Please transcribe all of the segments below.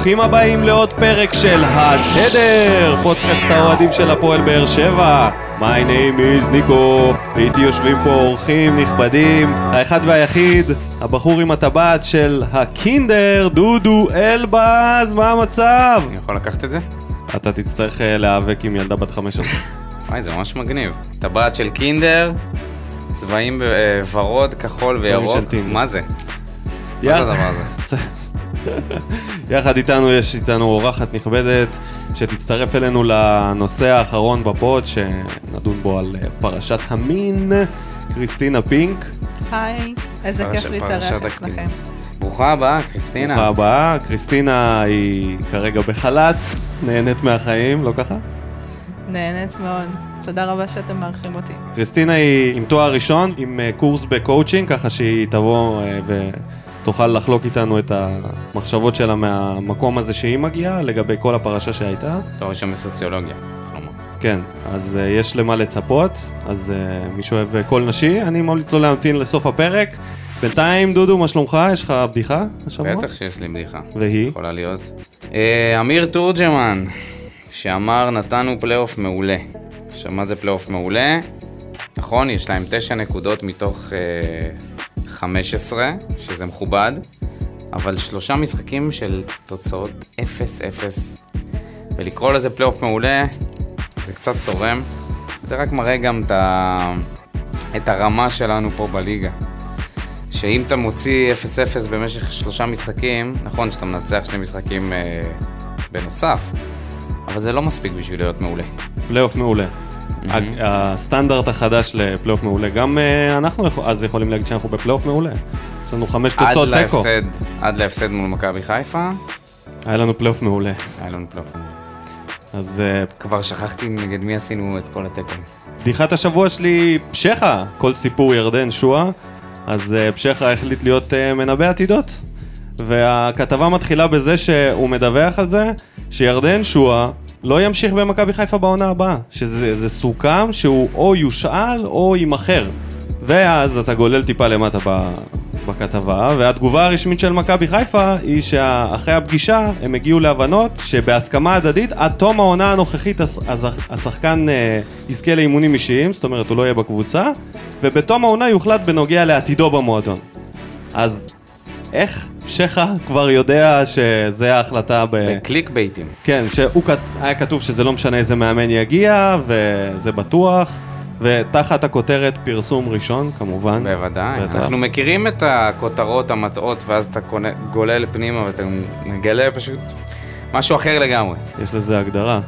ברוכים הבאים לעוד פרק של התדר, פודקאסט האוהדים של הפועל באר שבע. My name is ניקו, ואיתי יושבים פה אורחים נכבדים, האחד והיחיד, הבחור עם הטבעת של הקינדר, דודו אלבז, מה המצב? אני יכול לקחת את זה? אתה תצטרך אה, להיאבק עם ילדה בת חמש עשרה. וואי, זה ממש מגניב. טבעת של קינדר, צבעים אה, ורוד, כחול וירוק. מה זה? מה זה הדבר הזה? יחד איתנו יש איתנו אורחת נכבדת שתצטרף אלינו לנושא האחרון בפוד שנדון בו על אה, פרשת המין, קריסטינה פינק. היי, איזה פרש- כיף להתארח. אצלכם. ברוכה הבאה, קריסטינה. ברוכה הבאה, קריסטינה היא כרגע בחל"ת, נהנית מהחיים, לא ככה? נהנית מאוד. תודה רבה שאתם מארחים אותי. קריסטינה היא עם תואר ראשון, עם אה, קורס בקואוצ'ינג, ככה שהיא תבוא ותוכל לחלוק איתנו את המחשבות שלה מהמקום הזה שהיא מגיעה, לגבי כל הפרשה שהייתה. תואר ראשון בסוציולוגיה. כן, אז אה, יש למה לצפות, אז אה, מי שאוהב אה, קול נשי, אני ממליץ לו להמתין לסוף הפרק. בינתיים, דודו, מה שלומך? יש לך בדיחה השבוע? בטח שיש לי בדיחה. והיא? יכולה להיות. אה, אמיר תורג'מן, שאמר נתנו פלייאוף מעולה. עכשיו, מה זה פלייאוף מעולה? נכון, יש להם תשע נקודות מתוך אה, 15, שזה מכובד, אבל שלושה משחקים של תוצאות 0-0. ולקרוא לזה פלייאוף מעולה, זה קצת צורם. זה רק מראה גם את, ה... את הרמה שלנו פה בליגה. שאם אתה מוציא 0-0 במשך שלושה משחקים, נכון שאתה מנצח שני משחקים אה, בנוסף, אבל זה לא מספיק בשביל להיות מעולה. פלייאוף מעולה. הסטנדרט החדש לפלייאוף מעולה, גם אה, אנחנו אז יכולים להגיד שאנחנו בפלייאוף מעולה. יש לנו חמש תוצאות תיקו. עד להפסד מול מכבי חיפה, היה לנו פלייאוף מעולה. היה לנו פלייאוף מעולה. אז אה, כבר שכחתי נגד מי עשינו את כל התיקואים. בדיחת השבוע שלי, פשחה, כל סיפור ירדן שועה, אז אה, פשחה החליט להיות מנבא עתידות. והכתבה מתחילה בזה שהוא מדווח על זה שירדן שואה לא ימשיך במכבי חיפה בעונה הבאה. שזה זה סוכם שהוא או יושאל או יימכר. ואז אתה גולל טיפה למטה בכתבה, והתגובה הרשמית של מכבי חיפה היא שאחרי הפגישה הם הגיעו להבנות שבהסכמה הדדית עד תום העונה הנוכחית השחקן אה, יזכה לאימונים אישיים, זאת אומרת הוא לא יהיה בקבוצה, ובתום העונה יוחלט בנוגע לעתידו במועדון. אז איך שכה כבר יודע שזה ההחלטה ב... ב clickbait ים. כן, שהוא כת- היה כתוב שזה לא משנה איזה מאמן יגיע, וזה בטוח, ותחת הכותרת פרסום ראשון, כמובן. בוודאי. בטח. אנחנו מכירים את הכותרות המטעות, ואז אתה קונה- גולל פנימה ואתה מגלה פשוט משהו אחר לגמרי. יש לזה הגדרה,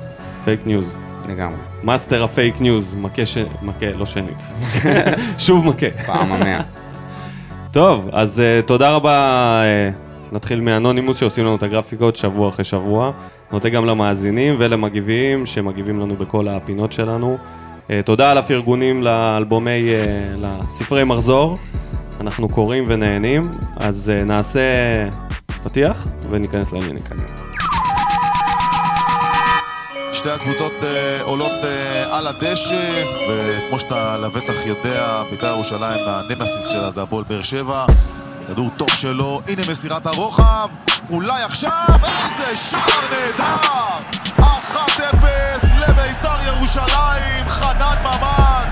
fake news. לגמרי. master ה fake news, מכה ש... מכה, לא שנית. שוב מכה. פעם המאה. טוב, אז uh, תודה רבה. Uh, נתחיל מאנונימוס שעושים לנו את הגרפיקות שבוע אחרי שבוע. נודה גם למאזינים ולמגיבים שמגיבים לנו בכל הפינות שלנו. Uh, תודה על הפרגונים לאלבומי, uh, לספרי מחזור. אנחנו קוראים ונהנים, אז uh, נעשה פתיח וניכנס לעניינים. שתי הקבוצות אה, עולות אה, על הדשא, וכמו שאתה לבטח יודע, בית"ר ירושלים, הנמסיס שלה זה הפועל באר שבע. כדור טוב שלו, הנה מסירת הרוחב, אולי עכשיו, איזה שער נהדר! 1-0 לבית"ר ירושלים, חנן ממן!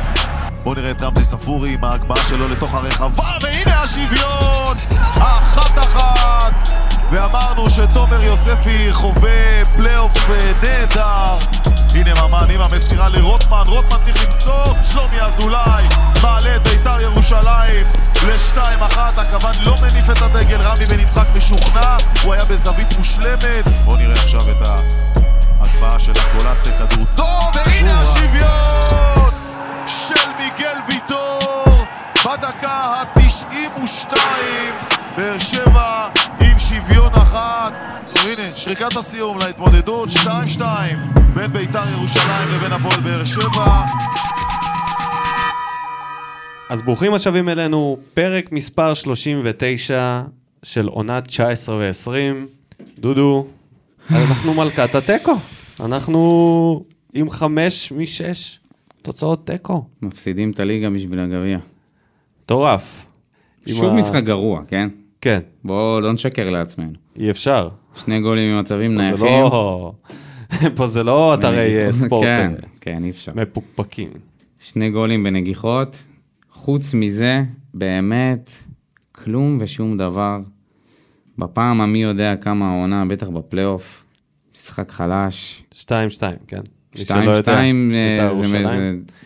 בואו נראה את רמזי ספורי עם ההגבהה שלו לתוך הרחבה, והנה השוויון! אחת-אחת! ואמרנו שתומר יוספי חווה פלייאוף אה, נהדר. הנה ממן עם המסירה לרוטמן, רוטמן צריך למסור, שלומי אזולאי מעלה את בית"ר ירושלים לשתיים אחת, הכוון לא מניף את הדגל, רמי בן יצחק משוכנע, הוא היה בזווית מושלמת. בואו נראה עכשיו את ההגבהה של הקולציה, כדור. טוב, והנה השוויון של מיגל ויטור בדקה ה-92, באר שבע עם שוויון אחת. הנה, שריקת הסיום להתמודדות, 2-2 בין בית"ר ירושלים לבין הפועל באר שבע. אז ברוכים השבים אלינו, פרק מספר 39 של עונת 19 ו-20. דודו, אנחנו מלכת התיקו. אנחנו עם חמש משש תוצאות תיקו. מפסידים את הליגה בשביל הגביע. מטורף. שוב ה- משחק גרוע, כן? כן, בואו לא נשקר לעצמנו. אי אפשר. שני גולים ממצבים זה נייחים. לא... פה זה לא אתרי אה, ספורט כן, אה, כן, אי אפשר. מפוקפקים. שני גולים בנגיחות. חוץ מזה, באמת, כלום ושום דבר. בפעם המי יודע כמה העונה, בטח בפלייאוף. משחק חלש. 2-2, כן. מי 2-2 שלא יודע, אה, בית"ר זה, ירושלים.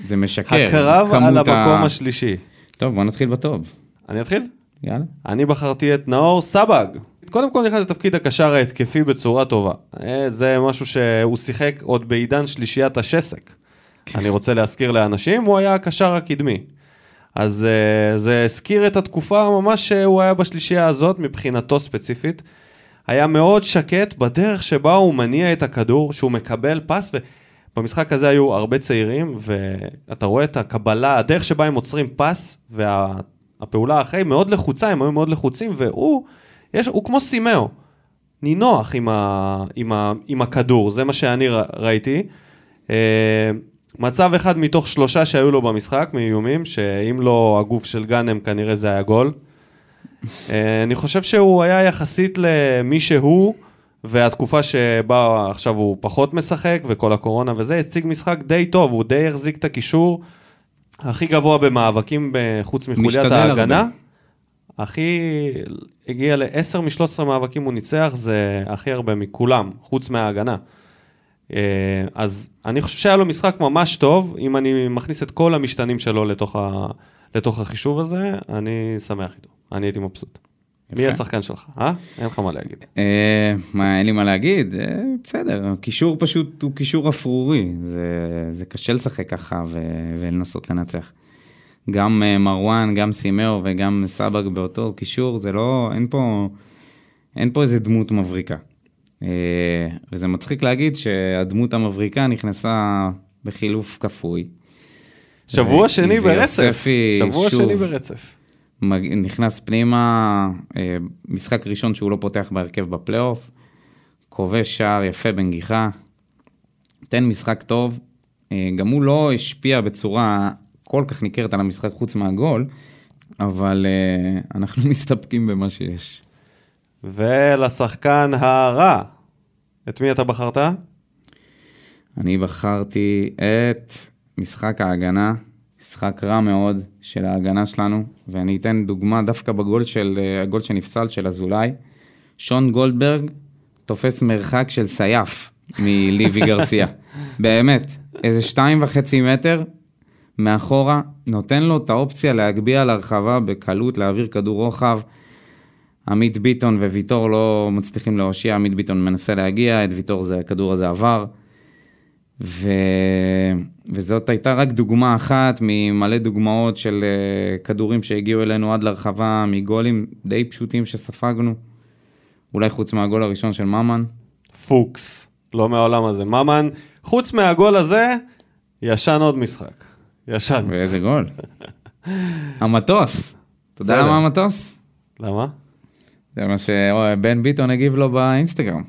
זה, זה משקר. הקרב על המקום השלישי. טוב, בוא נתחיל בטוב. אני אתחיל? יאללה. אני בחרתי את נאור סבג. קודם כל נכנס לתפקיד הקשר ההתקפי בצורה טובה. אה, זה משהו שהוא שיחק עוד בעידן שלישיית השסק. אני רוצה להזכיר לאנשים, הוא היה הקשר הקדמי. אז uh, זה הזכיר את התקופה ממש שהוא היה בשלישייה הזאת, מבחינתו ספציפית. היה מאוד שקט בדרך שבה הוא מניע את הכדור, שהוא מקבל פס, ובמשחק הזה היו הרבה צעירים, ואתה רואה את הקבלה, הדרך שבה הם עוצרים פס, והפעולה אחרי מאוד לחוצה, הם היו מאוד לחוצים, והוא, יש, הוא כמו סימאו, נינוח עם, ה, עם, ה, עם הכדור, זה מה שאני ר, ראיתי. אה, מצב אחד מתוך שלושה שהיו לו במשחק, מאיומים, שאם לא הגוף של גאנם כנראה זה היה גול. אה, אני חושב שהוא היה יחסית למי שהוא, והתקופה שבה עכשיו הוא פחות משחק, וכל הקורונה וזה, הציג משחק די טוב, הוא די החזיק את הקישור הכי גבוה במאבקים חוץ מחוליית ההגנה. הרבה. הכי, הגיע ל-10 מ-13 מאבקים הוא ניצח, זה הכי הרבה מכולם, חוץ מההגנה. אה, אז אני חושב שהיה לו משחק ממש טוב, אם אני מכניס את כל המשתנים שלו לתוך, ה, לתוך החישוב הזה, אני שמח איתו, אני הייתי מבסוט. מי. השחקן שלך, אה? אין לך מה להגיד. אה, מה, אין לי מה להגיד? אה, בסדר, הקישור פשוט הוא קישור אפרורי. זה, קשה לשחק ככה ולנסות לנצח. גם אה, מרואן, גם סימאו וגם סבג באותו קישור, זה לא, אין פה, אין פה איזה דמות מבריקה. וזה מצחיק להגיד שהדמות המבריקה נכנסה בחילוף כפוי. שבוע שני ברצף, שבוע. שני ברצף. נכנס פנימה, אה, משחק ראשון שהוא לא פותח בהרכב בפלייאוף, כובש שער יפה בנגיחה, תן משחק טוב, אה, גם הוא לא השפיע בצורה כל כך ניכרת על המשחק חוץ מהגול, אבל אה, אנחנו מסתפקים במה שיש. ולשחקן הרע, את מי אתה בחרת? אני בחרתי את משחק ההגנה, משחק רע מאוד של ההגנה שלנו, ואני אתן דוגמה דווקא בגול של, אה, הגול שנפסל של אזולאי. שון גולדברג תופס מרחק של סייף מליבי גרסיה. באמת, איזה שתיים וחצי מטר מאחורה, נותן לו את האופציה להגביה לרחבה בקלות, להעביר כדור רוחב. עמית ביטון וויטור לא מצליחים להושיע, עמית ביטון מנסה להגיע, את ויטור זה, הכדור הזה עבר. ו... וזאת הייתה רק דוגמה אחת ממלא דוגמאות של אה, כדורים שהגיעו אלינו עד לרחבה, מגולים די פשוטים שספגנו. אולי חוץ מהגול הראשון של ממן. פוקס, לא מהעולם הזה. ממן, חוץ מהגול הזה, ישן עוד משחק. ישן. ואיזה גול. המטוס. אתה יודע. למה המטוס? למה? זה מה שבן ביטון הגיב לו באינסטגרם.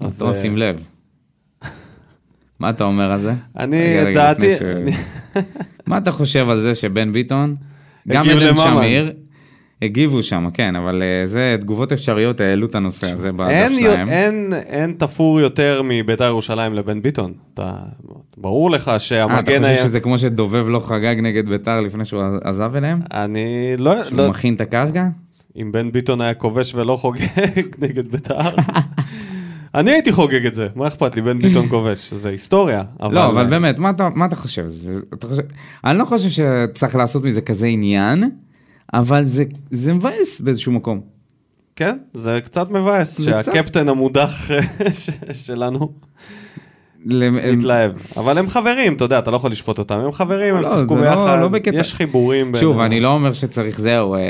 מטוס, אה, שים לב. מה אתה אומר על זה? אני, רגע, דעתי- מה אתה חושב על זה שבן ביטון, גם עדן. שמיר, הגיבו שם, כן, אבל אה, זה תגובות אפשריות העלו את הנושא הזה בדף שלהם. אין, אין תפור יותר מביתר ירושלים לבן ביטון. אתה, ברור לך אה, אתה שהמגן חושב היה... שזה כמו שדובב לא חגג נגד ביתר לפני שהוא עזב אליהם? אני לא... שהוא לא מכין את הקרקע? אם בן ביטון היה כובש ולא חוגג נגד ביתר, אני הייתי חוגג את זה, מה אכפת לי, בן ביטון כובש, זה היסטוריה. לא, אבל באמת, מה אתה, מה אתה חושב? זה, אתה חושב? אני לא חושב שצריך לעשות מזה כזה עניין, אבל זה, זה מבאס באיזשהו מקום. כן, זה קצת מבאס זה קצת. שהקפטן המודח ש- שלנו מתלהב. אבל הם חברים, אתה יודע, אתה לא יכול לשפוט אותם, הם חברים, הם לא, שיחקו לא- ביחד, לא יש חיבורים. שוב. אני לא אומר שצריך זהו, אה,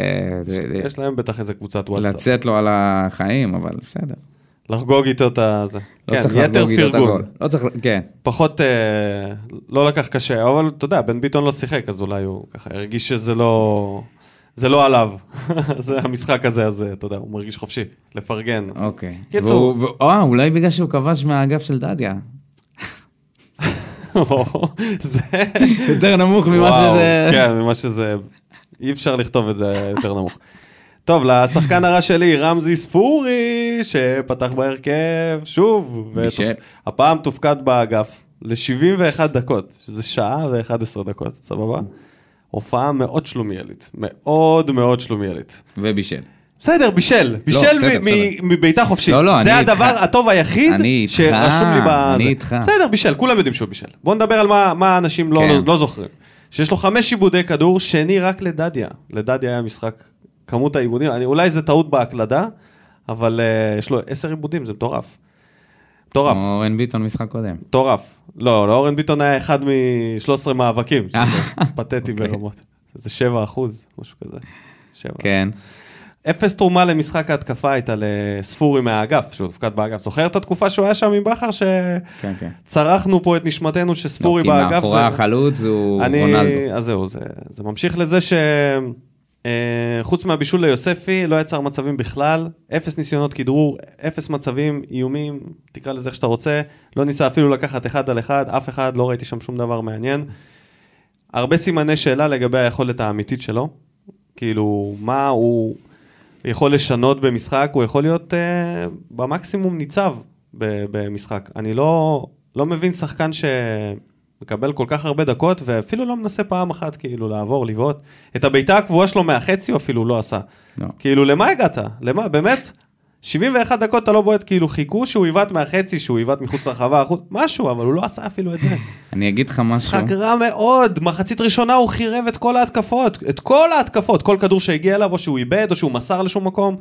זה- יש להם בטח איזה קבוצת וואטסאפ. לצאת לו על החיים, אבל בסדר. לחגוג איתו את הזה. לא כן, צריך יתר פרגון. לא צריך, כן. פחות, אה, לא לקח קשה, אבל אתה יודע, בן ביטון לא שיחק, אז אולי הוא ככה הרגיש שזה לא... זה לא עליו. זה המשחק הזה, אז אה, אתה יודע, הוא מרגיש חופשי, לפרגן. אוקיי. קיצור. אה, אולי בגלל שהוא כבש מהאגף של דדיה. זה... יותר נמוך ממה שזה... כן, ממה שזה... אי אפשר לכתוב את זה יותר נמוך. טוב, לשחקן הרע שלי, רמזי ספורי, שפתח בהרכב, שוב. בישל. הפעם תופקד באגף ל-71 דקות, שזה שעה ו-11 דקות, סבבה? הופעה מאוד שלומיאלית, מאוד מאוד שלומיאלית. ובישל. בסדר, בישל, בישל בסדר, מ- בסדר. מ- מבעיטה חופשית. לא, לא, זה אני הדבר איתך. הטוב היחיד אני איתך, שרשום לי בזה. אני איתך. בסדר, בישל, כולם יודעים שהוא בישל. בוא נדבר על מה, מה אנשים לא, כן. לא זוכרים. שיש לו חמש עיבודי כדור, שני רק לדדיה. לדדיה היה משחק, כמות העיבודים, אני, אולי זה טעות בהקלדה, אבל uh, יש לו עשר עיבודים, זה מטורף. מטורף, כמו אורן ביטון משחק קודם. מטורף. לא, לאורן ביטון היה אחד מ-13 מאבקים, פתטי אוקיי. ברמות. זה 7 אחוז, משהו כזה. 7. כן. אפס תרומה למשחק ההתקפה הייתה לספורי מהאגף, שהוא הופקד באגף. זוכר את התקופה שהוא היה שם עם בכר, כן, כן. שצרחנו פה את נשמתנו שספורי לא, כי באגף מאחורי החלוץ הוא אני... רונלדו. אז זהו, זה, זה ממשיך לזה ש... אה, חוץ מהבישול ליוספי, לא יצר מצבים בכלל, אפס ניסיונות כדרור, אפס מצבים, איומים, תקרא לזה איך שאתה רוצה, לא ניסה אפילו לקחת אחד על אחד, אף אחד, לא ראיתי שם שום דבר מעניין. הרבה סימני שאלה לגבי היכולת האמיתית שלו, כאילו, מה הוא יכול לשנות במשחק, הוא יכול להיות אה, במקסימום ניצב במשחק. אני לא, לא מבין שחקן שמקבל כל כך הרבה דקות, ואפילו לא מנסה פעם אחת כאילו לעבור, לבעוט. את הבעיטה הקבועה שלו מהחצי הוא אפילו לא עשה. לא. כאילו, למה הגעת? למה? באמת? 71 דקות אתה לא בועט, כאילו חיכו שהוא יבעט מהחצי, שהוא יבעט מחוץ לרחבה, משהו, אבל הוא לא עשה אפילו את זה. אני אגיד לך משהו. משחק רע מאוד, מחצית ראשונה הוא חירב את כל ההתקפות, את כל ההתקפות, כל כדור שהגיע אליו, או שהוא איבד, או שהוא מסר לשום מקום,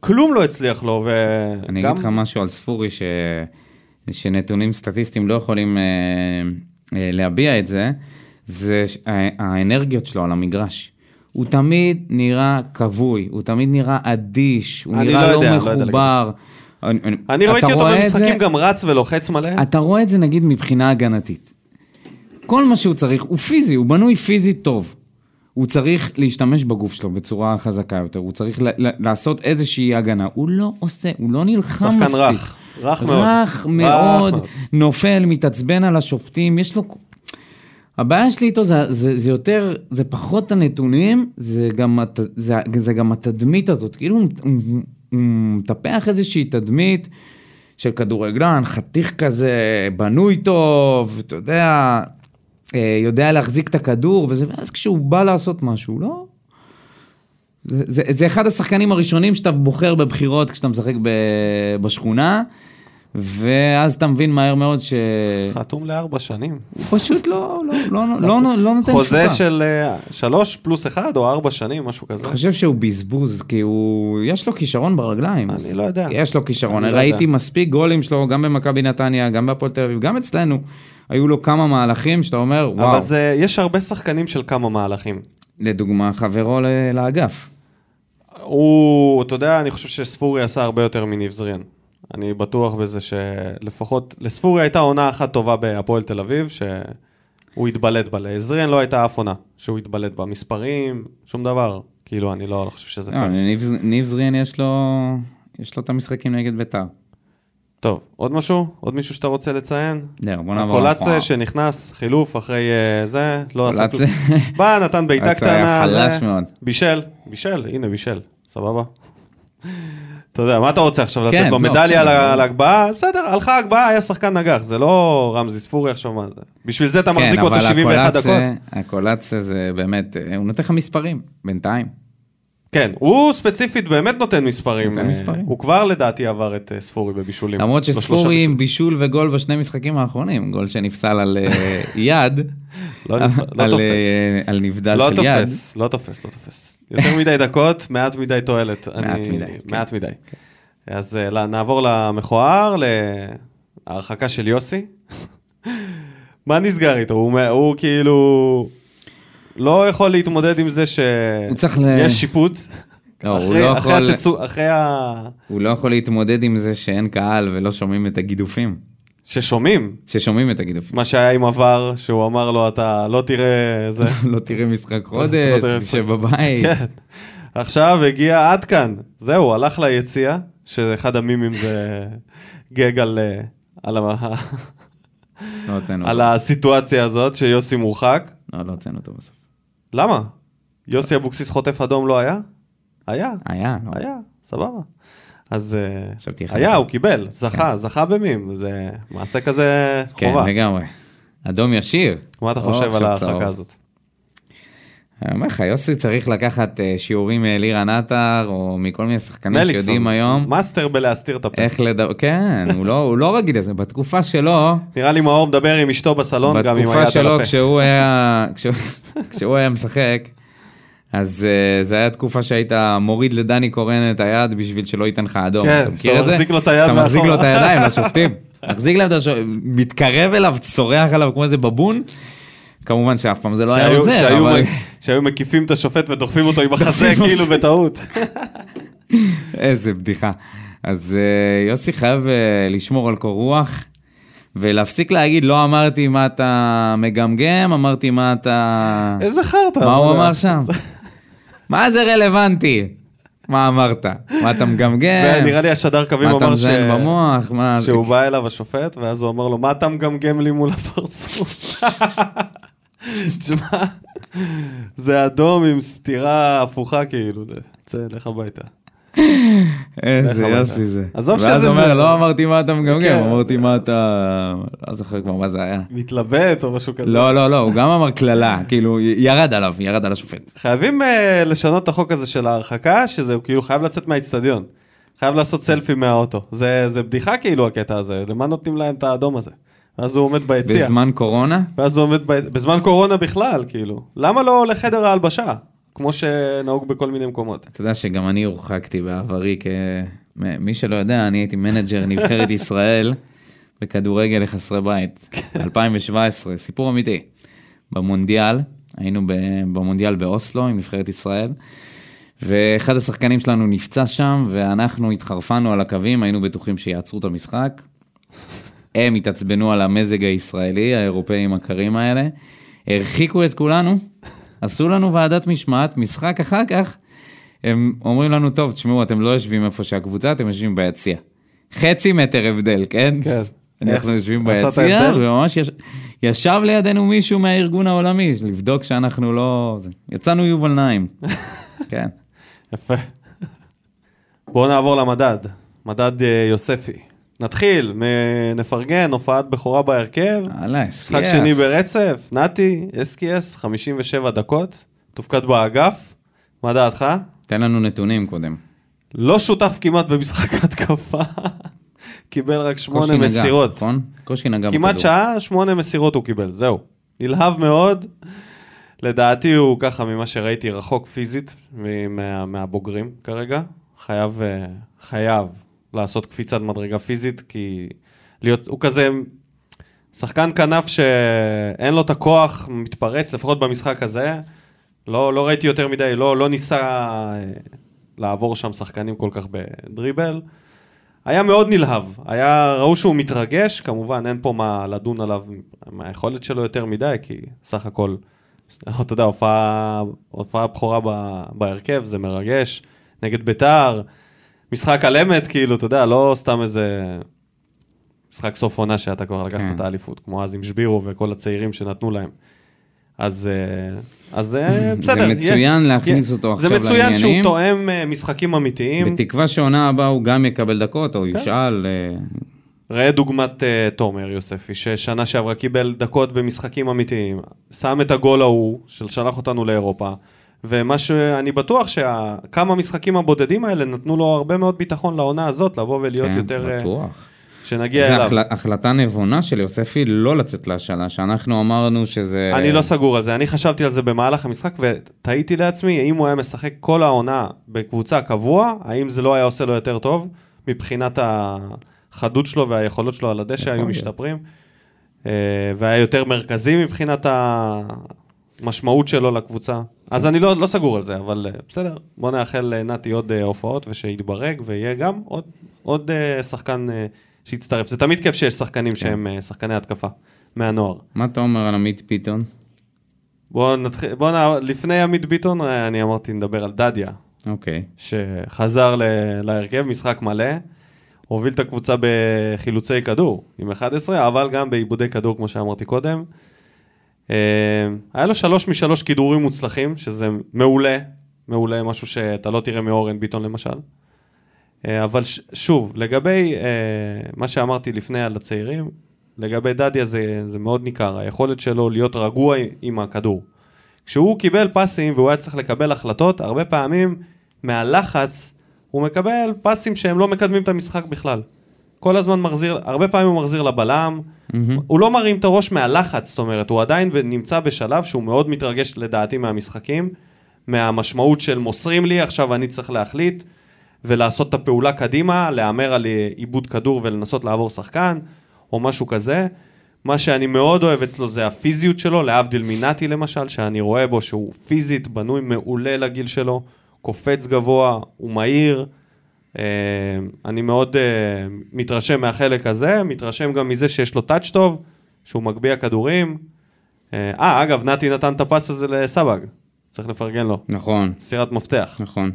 כלום לא הצליח לו, וגם... אני אגיד לך משהו על ספורי, ש... שנתונים סטטיסטיים לא יכולים אה, אה, להביע את זה, זה האנרגיות שלו על המגרש. הוא תמיד נראה כבוי, הוא תמיד נראה אדיש, הוא אני נראה לא לא, יודע, לא יודע מחובר. אני, אני אתה ראיתי אותו את זה- במשחקים גם רץ ולוחץ מלא. אתה רואה את זה נגיד מבחינה הגנתית. כל מה שהוא צריך, הוא פיזי, הוא בנוי פיזית טוב. הוא צריך להשתמש בגוף שלו בצורה חזקה יותר, הוא צריך ל- ל- לעשות איזושהי הגנה. הוא לא עושה, הוא לא נלחם שחקן מספיק. רך, רך מאוד. רך מאוד. נופל, מתעצבן על השופטים, יש לו... הבעיה שלי איתו זה, זה, זה יותר, זה פחות הנתונים, זה גם, זה, זה גם התדמית הזאת. כאילו הוא, הוא, הוא מטפח איזושהי תדמית של כדורגלן, חתיך כזה, בנוי טוב, אתה יודע, אה, יודע להחזיק את הכדור, וזה, ואז כשהוא בא לעשות משהו, לא... זה, זה, זה אחד השחקנים הראשונים שאתה בוחר בבחירות כשאתה משחק ב, בשכונה, ואז אתה מבין מהר מאוד שהוא חתום לארבע שנים. פשוט לא, לא, לא, לא, לא, לא נותן חוזה תשוקה. של אה, שלוש פלוס אחד או ארבע שנים, משהו כזה. אני חושב שהוא בזבוז, כי הוא... יש לו כישרון ברגליים. אני לא יודע. יש לו כישרון. אני לא ראיתי יודע. מספיק גולים שלו, גם במכבי נתניה, גם בהפועל תל אביב, גם אצלנו. היו לו כמה מהלכים שאתה אומר, וואו, אבל זה, יש הרבה שחקנים של כמה מהלכים. לדוגמה, חברו לאגף. הוא, אתה יודע, אני חושב שספורי עשה הרבה יותר מניב זריאן. אני בטוח בזה שלפחות, לספורי הייתה עונה אחת טובה בהפועל תל אביב, שהוא התבלט בה. לזריאן לא הייתה אף עונה שהוא התבלט בה. מספרים, שום דבר. כאילו, אני לא, לא חושב שזה לא. ניב- ניב זריאן יש לו... יש לו את המשחקים נגד ביתר. טוב, עוד משהו? עוד מישהו שאתה רוצה לציין? זהו, בוא נעבור. וואו. שנכנס, חילוף אחרי אה, זה, לא עשה קולצה. כלום. בא, נתן בעיטה קולצה היה קטנה. חלש מאוד. בישל, בישל, הנה בישל, סבבה. אתה יודע, מה אתה רוצה עכשיו, לתת כן, לו לא, מדליה. על ההגבהה? בסדר, הלכה ההגבהה, היה שחקן נגח, זה לא רמזי ספורי עכשיו, מה זה? בשביל זה אתה מחזיק אותו 71 דקות. כן, אבל הקולצה זה באמת, אה, הוא נותן לך מספרים, בינתיים. כן, הוא ספציפית באמת נותן מספרים. נותן אה, מספרים. הוא כבר לדעתי עבר את אה, ספורי בבישולים. למרות שספורי. עם בישול וגול בשני משחקים האחרונים, גול שנפסל על אה, יד, לא לא תופס. על נבדל לא של יד. תופס, לא תופס, לא תופס. יותר מדי דקות, מעט מדי תועלת. מעט אני- מדי, כן. מעט מדי. אז לא, נעבור למכוער, להרחקה של יוסי. מה נסגר איתו? הוא כאילו לא יכול להתמודד עם זה הוא צריך ל- שיש שיפוט. לא, הוא אחרי, לא אחרי, יכול- התצו... אחרי ה... הוא לא יכול להתמודד עם זה שאין קהל ולא שומעים את הגידופים. ששומעים, ששומעים את הגידופים. מה שהיה עם עבר, שהוא אמר לו, אתה לא תראה זה. לא תראה משחק לא חודש, תראה תשב משחק. בבית. כן. עכשיו הגיע עד כאן. זהו, הלך ליציע, שאחד המימים זה גג על, אה, על. לא על. הסיטואציה הזאת, שיוסי מורחק. לא, לא הוצאנו אותו בסוף. למה? יוסי אבוקסיס חוטף אדום לא היה? היה, היה, לא. היה, סבבה. אז אה, היה. הוא קיבל, זכה, זכה במים, זה מעשה כזה כן, חובה. לגמרי. אדום ישיר. מה אתה חושב על. ההרחקה הזאת? אני אומר לך, יוסי צריך לקחת אה, שיעורים מאלירן עטר, או מכל מיני שחקנים מליקסון, שיודעים היום master בלהסתיר את הפה. איך לדבר, כן, הוא לא, הוא לא רגיל לזה, בתקופה שלו, נראה לי מאור מדבר עם אשתו בסלון, גם עם בתקופה היד על שלו הפה. כשהוא היה, כשהוא, כשהוא היה משחק, אז uh, זה היה תקופה שהיית מוריד לדני קורן את היד בשביל שלא ייתן לך אדום, כן, אתה מכיר את זה? מחזיק לו את היד אתה מחזיק לו את. הידיים לשופטים, מחזיק להם את השופטים, מתקרב אליו, צורח עליו כמו איזה בבון, כמובן שאף פעם זה לא היה עוזר, שהיו אבל שהיו מקיפים את השופט ודוחפים אותו עם החזה. כאילו בטעות. איזה בדיחה. אז uh, יוסי חייב uh, לשמור על קור רוח. ולהפסיק להגיד, לא אמרתי מה אתה מגמגם, אמרתי מה אתה... איזה חרטא. מה הוא. אמר שם? מה זה רלוונטי? מה אמרת? מה אתה מגמגם? ונראה לי השדר קווים מה אתה אמר ש... מזיין במוח? מה... שהוא בא אליו השופט, ואז הוא אמר לו, מה אתה מגמגם לי מול הפרצוף? תשמע, זה אדום עם סטירה הפוכה כאילו, צא, לך הביתה. איזה. יוסי זה. עזוב ואז שזה הוא אומר, זה. לא אמרתי מה אתה מגמגם, כן. אמרתי מה אתה... לא זוכר כבר מה זה היה. מתלבט או משהו כזה. לא, לא, לא, הוא גם אמר קללה, כאילו, ירד עליו, ירד על השופט. חייבים אה, לשנות את החוק הזה של ההרחקה, שזה כאילו חייב לצאת מהאיצטדיון. חייב לעשות סלפי מהאוטו. זה, זה בדיחה כאילו הקטע הזה, למה נותנים להם את האדום הזה? ואז הוא עומד ביציע. בזמן קורונה? ואז הוא עומד, ב... בזמן קורונה בכלל, כאילו. למה לא לחדר ההלבשה? כמו שנהוג בכל מיני מקומות. אתה יודע שגם אני הורחקתי בעברי כ... מי שלא יודע, אני הייתי מנג'ר נבחרת ישראל בכדורגל לחסרי בית, 2017, סיפור אמיתי. במונדיאל, היינו במונדיאל באוסלו עם נבחרת ישראל, ואחד השחקנים שלנו נפצע שם, ואנחנו התחרפנו על הקווים, היינו בטוחים שיעצרו את המשחק. הם התעצבנו על המזג הישראלי, האירופאים הקרים האלה, הרחיקו את כולנו, עשו לנו ועדת משמעת, משחק אחר כך, הם אומרים לנו, טוב, תשמעו, אתם לא יושבים איפה שהקבוצה, אתם יושבים ביציע. חצי מטר הבדל, כן? כן. אנחנו? יושבים ביציע? וממש יש... ישב לידינו מישהו מהארגון העולמי, לבדוק שאנחנו לא... יצאנו יובל נעים. כן. יפה. בואו נעבור למדד. מדד אה, יוספי. נתחיל, נפרגן, הופעת בכורה בהרכב. הלאה, משחק סייס. שני ברצף, נתי, אסקיאס, 57 דקות. תופקד באגף. מה דעתך? תן לנו נתונים קודם. לא שותף כמעט במשחק התקפה. קיבל רק שמונה מסירות. נכון? קושי נגע כמעט בכדור. שעה, שמונה מסירות הוא קיבל, זהו. נלהב מאוד. לדעתי הוא ככה, ממה שראיתי, רחוק פיזית מה, מהבוגרים כרגע. חייב, אה, חייב לעשות קפיצת מדרגה פיזית, כי להיות, הוא כזה שחקן כנף שאין לו את הכוח, מתפרץ, לפחות במשחק הזה. לא, לא ראיתי יותר מדי, לא, לא ניסה אה, לעבור שם שחקנים כל כך בדריבל. היה מאוד נלהב, היה, ראו שהוא מתרגש, כמובן אין פה מה לדון עליו מהיכולת שלו יותר מדי, כי סך הכל, אתה יודע, הופעה, הופעה בכורה בהרכב, זה מרגש, נגד ביתר, משחק על אמת, כאילו, אתה יודע, לא סתם איזה משחק סוף עונה שאתה כבר לקחת כן. את האליפות, כמו אז עם שבירו וכל הצעירים שנתנו להם. אז, אה, אז אה, בסדר. זה מצוין יהיה- להכניס יהיה- אותו עכשיו זה מצוין שהוא לעניינים. תואם אה, משחקים אמיתיים. בתקווה שעונה הבאה הוא גם יקבל דקות, כן. או ישאל. אה, ראה דוגמת uh, תומר יוספי, ששנה שעברה קיבל דקות במשחקים אמיתיים, שם את הגול ההוא, ששלח אותנו לאירופה, ומה שאני בטוח שכמה משחקים הבודדים האלה נתנו לו הרבה מאוד ביטחון לעונה הזאת, לבוא ולהיות כן, יותר... אה, בטוח. שנגיע זו אליו. החל- החלטה נבונה של יוספי לא לצאת להשאלה, שאנחנו אמרנו שזה... אני לא סגור על זה, אני חשבתי על זה במהלך המשחק ותהיתי לעצמי, האם הוא היה משחק כל העונה בקבוצה קבוע, האם זה לא היה עושה לו יותר טוב, מבחינת החדות שלו והיכולות שלו על הדשא היו. משתפרים, אה, והיה יותר מרכזי מבחינת המשמעות שלו לקבוצה. אז אני לא, לא סגור על זה, אבל אה, בסדר, בוא נאחל לנתי עוד אה, הופעות ושיתברג, ויהיה גם עוד, עוד אה, שחקן שיצטרף. זה תמיד כיף שיש שחקנים שהם אה, שחקני התקפה, מהנוער. מה אתה אומר על עמית פיתון? בואו נתחיל, בואו נ... לפני עמית ביטון, אני אמרתי נדבר על דדיה, אוקיי. שחזר ל... להרכב, משחק מלא, הוביל את הקבוצה בחילוצי כדור עם 11, אבל גם בעיבודי כדור, כמו שאמרתי קודם. אה, היה לו שלוש משלוש כידורים מוצלחים, שזה מעולה, מעולה, משהו שאתה לא תראה מאורן ביטון למשל. אה, אבל ש- שוב, לגבי אה, מה שאמרתי לפני על הצעירים, לגבי דדיה זה, זה מאוד ניכר, היכולת שלו להיות רגוע עם הכדור. כשהוא קיבל פסים והוא היה צריך לקבל החלטות, הרבה פעמים מהלחץ הוא מקבל פסים שהם לא מקדמים את המשחק בכלל. כל הזמן מחזיר, הרבה פעמים הוא מחזיר לבלם, הוא לא מרים את הראש מהלחץ, זאת אומרת, הוא עדיין נמצא בשלב שהוא מאוד מתרגש לדעתי מהמשחקים, מהמשמעות של מוסרים לי, עכשיו אני צריך להחליט ולעשות את הפעולה קדימה, להמר על עיבוד כדור ולנסות לעבור שחקן, או משהו כזה. מה שאני מאוד אוהב אצלו זה הפיזיות שלו, להבדיל מנתי למשל, שאני רואה בו שהוא פיזית בנוי מעולה לגיל שלו, קופץ גבוה, הוא מהיר. אה, אני מאוד אה, מתרשם מהחלק הזה, מתרשם גם מזה שיש לו טאץ' טוב, שהוא מגביה כדורים. אה, אה, אגב, נתי נתן את הפס הזה לסבג, צריך לפרגן לו. נכון, סירת מפתח. נכון,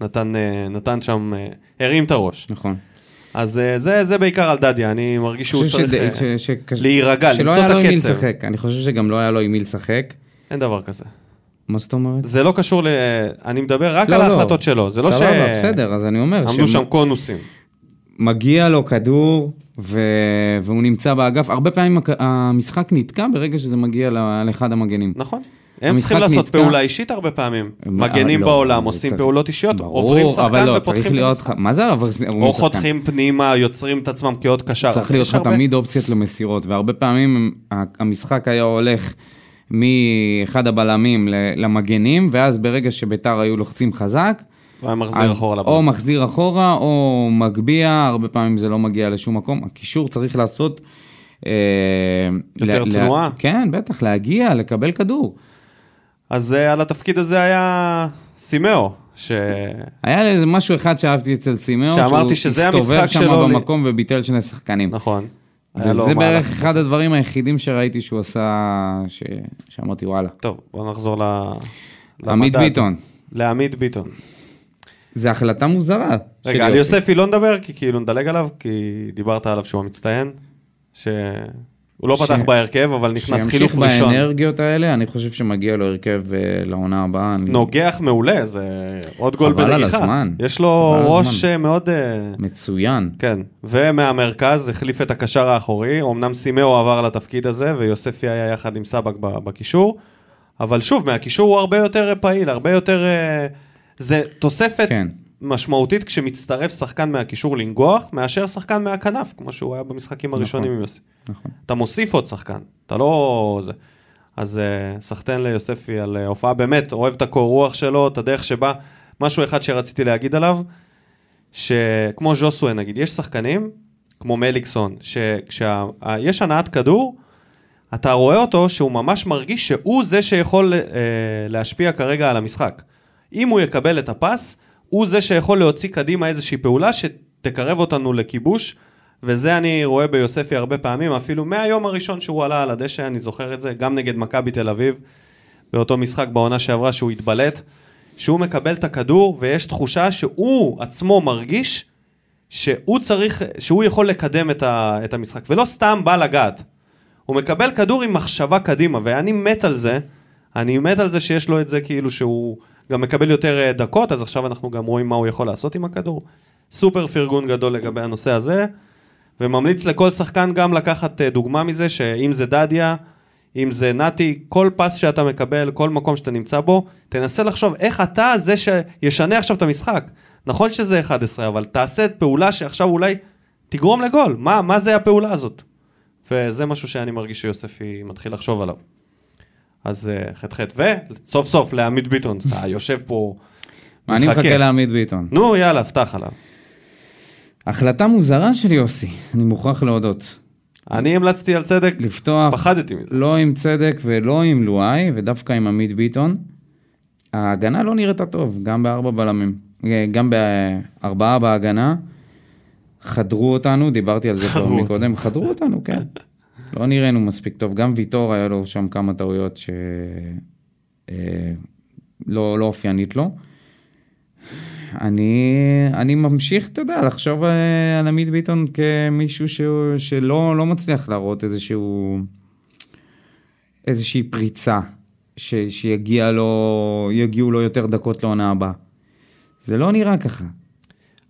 נתן, נתן שם, הרים את הראש. נכון. אז זה, זה בעיקר על דדיה, אני מרגיש שהוא צריך אה, ש- ש- להירגע, שלא למצוא היה את לו עם מי הקצב. לשחק. אני חושב שגם לא היה לו עם מי לשחק. אין דבר כזה. מה זאת אומרת? זה לא קשור ל... אני מדבר רק לא, על לא. ההחלטות שלו, זה לא ש... סבבה, בסדר, אז אני אומר. עמדו שמ- שם קונוסים. מגיע לו כדור, ו... והוא נמצא באגף. הרבה פעמים המשחק נתקע ברגע שזה מגיע לאחד המגנים. נכון. הם צריכים לעשות נתקע. פעולה אישית הרבה פעמים. מה- מגנים לא, בעולם עושים צריך- פעולות אישיות, ברור, עוברים שחקן לא, ופותחים את להיות המשחק. לך- מה זה עוברים או שחקן? חותכים פנימה, יוצרים את עצמם כעוד קשר. צריך להיות לך הרבה- תמיד אופציות למסירות, והרבה פעמים המשחק היה הולך מאחד הבלמים למגנים, ואז ברגע שביתר היו לוחצים חזק, הוא היה מחזיר אחורה לבא. או מחזיר אחורה, או מגביה, הרבה פעמים זה לא מגיע לשום מקום. הקישור צריך לעשות... אה, יותר לה- תנועה? לה- כן, בטח, להגיע, לקבל כדור. אז אה, על התפקיד הזה היה סימאו, ש... היה איזה משהו אחד שאהבתי אצל סימאו, שאמרתי שזה הסתובב שם במקום וביטל שני שחקנים. נכון. וזה. בערך אחד הדברים היחידים שראיתי שהוא עשה, ש... שאמרתי וואלה. טוב, בוא נחזור ל... עמית. ביטון, לעמית ביטון. זו החלטה מוזרה. רגע, על יוספי לא נדבר, כי כאילו נדלג עליו, כי דיברת עליו שהוא המצטיין, שהוא לא ש- פתח בהרכב, אבל נכנס חילוף שימשיך ראשון. באנרגיות האלה, אני חושב שמגיע לו הרכב אה, לעונה הבאה. אני- נוגח מעולה, זה עוד גול חבל על בנגיחה. הזמן. יש לו ראש הזמן. אה, מאוד... אה, מצוין. כן, ומהמרכז החליף את הקשר האחורי, אמנם סימאו עבר לתפקיד הזה, ויוספי היה יחד עם סבק בקישור, אבל שוב, מהקישור הוא הרבה יותר פעיל, הרבה יותר... אה, זה תוספת כן. משמעותית כשמצטרף שחקן מהקישור לנגוח, מאשר שחקן מהכנף, כמו שהוא היה במשחקים הראשונים עם יוסי. נכון. אתה מוסיף עוד שחקן, אתה לא... זה. אז uh, סחטיין ליוספי על uh, הופעה, באמת, אוהב את הקור רוח שלו, את הדרך שבה... משהו אחד שרציתי להגיד עליו, שכמו ז'וסווה נגיד, יש שחקנים, כמו מליקסון, שכשיש הנעת כדור, אתה רואה אותו שהוא ממש מרגיש שהוא זה שיכול uh, להשפיע כרגע על המשחק. אם הוא יקבל את הפס, הוא זה שיכול להוציא קדימה איזושהי פעולה שתקרב אותנו לכיבוש, וזה אני רואה ביוספי הרבה פעמים, אפילו מהיום הראשון שהוא עלה על הדשא, אני זוכר את זה, גם נגד מכבי תל אביב, באותו משחק בעונה שעברה שהוא התבלט, שהוא מקבל את הכדור ויש תחושה שהוא עצמו מרגיש שהוא צריך, שהוא יכול לקדם את, ה, את המשחק, ולא סתם בא לגעת. הוא מקבל כדור עם מחשבה קדימה, ואני מת על זה, אני מת על זה שיש לו את זה כאילו שהוא גם מקבל יותר אה, דקות, אז עכשיו אנחנו גם רואים מה הוא יכול לעשות עם הכדור. סופר פרגון גדול לגבי הנושא הזה, וממליץ לכל שחקן גם לקחת אה, דוגמה מזה, שאם זה דדיה, אם זה נתי, כל פס שאתה מקבל, כל מקום שאתה נמצא בו, תנסה לחשוב איך אתה זה שישנה עכשיו את המשחק. נכון שזה 11, אבל תעשה את פעולה שעכשיו אולי תגרום לגול. מה, מה זה הפעולה הזאת? וזה משהו שאני מרגיש שיוספי מתחיל לחשוב עליו. אז אה, חטא. וסוף סוף לעמית ביטון, אתה יושב פה, אני מחכה. לעמית ביטון. נו יאללה, פתח עליו. החלטה מוזרה של יוסי, אני מוכרח להודות. אני המלצתי על צדק, לפתוח פחדתי מזה. לא עם צדק ולא עם לואי, ודווקא עם עמית ביטון. ההגנה לא נראתה טוב, גם בארבע בלמים. אה, גם בארבעה בהגנה. חדרו אותנו, דיברתי על זה כבר מקודם, חדרו אותנו, כן. לא נראינו מספיק טוב. גם ויטור היה לו שם כמה טעויות ש... אה, לא, לא אופיינית לו. אני, אני ממשיך, אתה יודע, לחשוב אה, על עמית ביטון כמישהו שהוא, שלא לא מצליח להראות איזשהו, איזושהי פריצה. ש, שיגיע לו, לו יותר דקות לעונה הבאה. זה לא נראה ככה.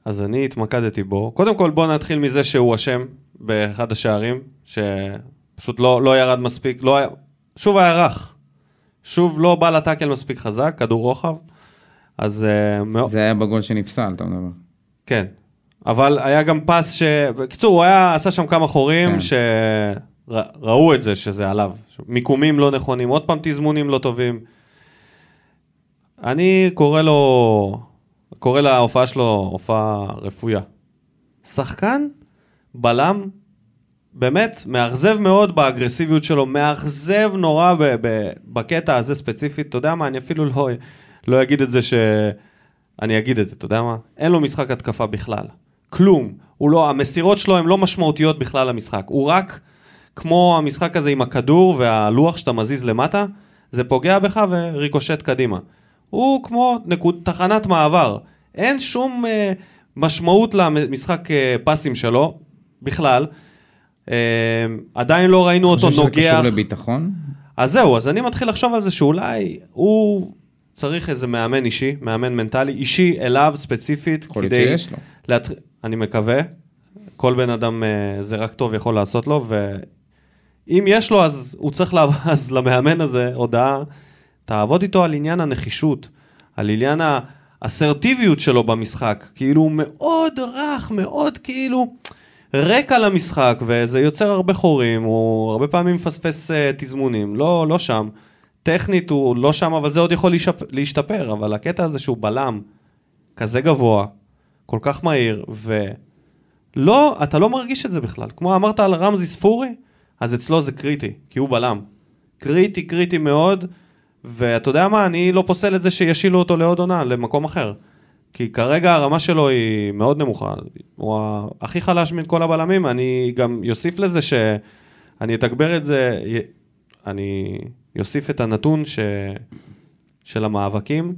אז אני התמקדתי בו. קודם כל, בוא נתחיל מזה שהוא אשם באחד השערים, שפשוט לא, לא ירד מספיק, לא היה... שוב היה רך. שוב לא בא לטאקל מספיק חזק, כדור רוחב. אז מאוד... זה היה בגול שנפסל, אתה מדבר. כן. אבל היה גם פס ש... בקיצור, הוא היה, עשה שם כמה חורים כן. שראו את זה, שזה עליו. מיקומים לא נכונים, עוד פעם תזמונים לא טובים. אני קורא לו, קורא להופעה שלו הופעה רפויה. שחקן, בלם, באמת, מאכזב מאוד באגרסיביות שלו, מאכזב נורא ב- ב- בקטע הזה ספציפית. אתה יודע מה, אני אפילו לא, לא אגיד את זה ש... אני אגיד את זה, אתה יודע מה? אין לו משחק התקפה בכלל. כלום. הוא לא, המסירות שלו הן לא משמעותיות בכלל למשחק. הוא רק כמו המשחק הזה עם הכדור והלוח שאתה מזיז למטה, זה פוגע בך וריקושט קדימה. הוא כמו נקוד, תחנת מעבר. אין שום אה, משמעות למשחק אה, פסים שלו, בכלל. אה, עדיין לא ראינו אותו אתה חושב שזה נוגח. קשור לביטחון? אז זהו, אז אני מתחיל לחשוב על זה שאולי הוא צריך איזה מאמן אישי, מאמן מנטלי, אישי אליו ספציפית, יכול להיות כדי... שיש לו. להתח... אני מקווה, כל בן אדם אה, זה רק טוב יכול לעשות לו, ואם יש לו, אז הוא צריך לעבוד, אז למאמן הזה הודעה, תעבוד איתו על עניין הנחישות, על עניין האסרטיביות שלו במשחק, כאילו הוא מאוד רך, מאוד כאילו ריק על המשחק, וזה יוצר הרבה חורים, הוא הרבה פעמים מפספס אה, תזמונים, לא, לא שם. טכנית הוא לא שם, אבל זה עוד יכול להישפ... להשתפר, אבל הקטע הזה שהוא בלם כזה גבוה, כל כך מהיר, ולא, אתה לא מרגיש את זה בכלל. כמו אמרת על רמזי ספורי, אז אצלו זה קריטי, כי הוא בלם. קריטי, קריטי מאוד, ואתה יודע מה, אני לא פוסל את זה שישילו אותו לעוד עונה, למקום אחר. כי כרגע הרמה שלו היא מאוד נמוכה. הוא הכי חלש מכל הבלמים, אני גם אוסיף לזה שאני אתגבר את זה, אני אוסיף את הנתון ש... של המאבקים,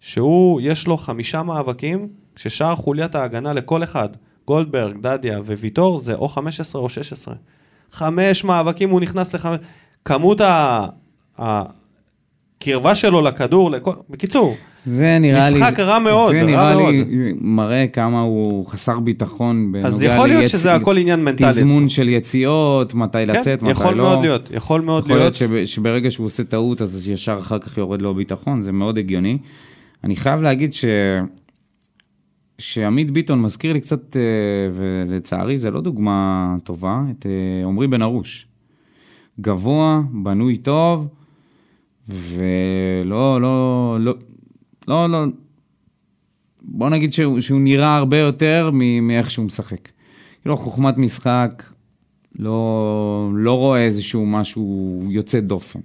שהוא, יש לו חמישה מאבקים, כששאר חוליית ההגנה לכל אחד, גולדברג, דדיה וויטור, זה או 15 או 16. חמש מאבקים הוא נכנס לחמש... כמות ה... הקרבה שלו לכדור, לכל... בקיצור, זה נראה לי... משחק רע מאוד, זה רע נראה מאוד. לי מראה כמה הוא חסר ביטחון בנוגע אז יכול להיות ליצ- שזה הכל עניין מנטלי. תזמון. של יציאות, מתי לצאת, כן, מתי יכול לא. מאוד להיות, יכול מאוד יכול להיות. להיות שב, שברגע שהוא עושה טעות, אז ישר אחר כך יורד לו ביטחון, זה מאוד הגיוני. אני חייב להגיד ש... שעמית ביטון מזכיר לי קצת, אה, ולצערי זה לא דוגמה טובה, את אה, עמרי בן ארוש. גבוה, בנוי טוב, ולא, לא, לא, לא, לא, בוא נגיד שהוא, שהוא נראה הרבה יותר מאיך שהוא משחק. כאילו חוכמת משחק, לא, לא רואה איזשהו משהו יוצא דופן.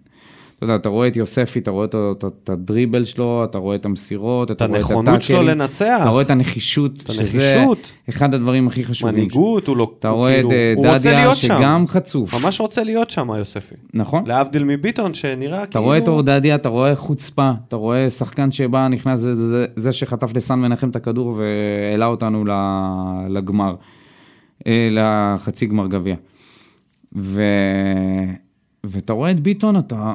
אתה יודע, אתה רואה את יוספי, אתה רואה את, את, את הדריבל שלו, אתה רואה את המסירות, אתה רואה את הטאקלים. הנכונות שלו לנצח. אתה רואה את הנחישות, את שזה הנחישות. אחד הדברים הכי חשובים. מנהיגות, הוא לא... אתה רואה כאילו- את אה, רוצה דדיה, להיות שם. שגם חצוף. ממש רוצה להיות שם, יוספי. נכון. להבדיל מביטון, שנראה אתה כאילו... רואה את אורדדיה, אתה רואה חוצפה, אתה רואה שחקן שבא, נכנס, זה, זה, זה, שחטף לסן מנחם את הכדור והעלה אותנו לגמר, אה, לחצי גמר גביע. ו... ואתה רואה את ביטון, אתה...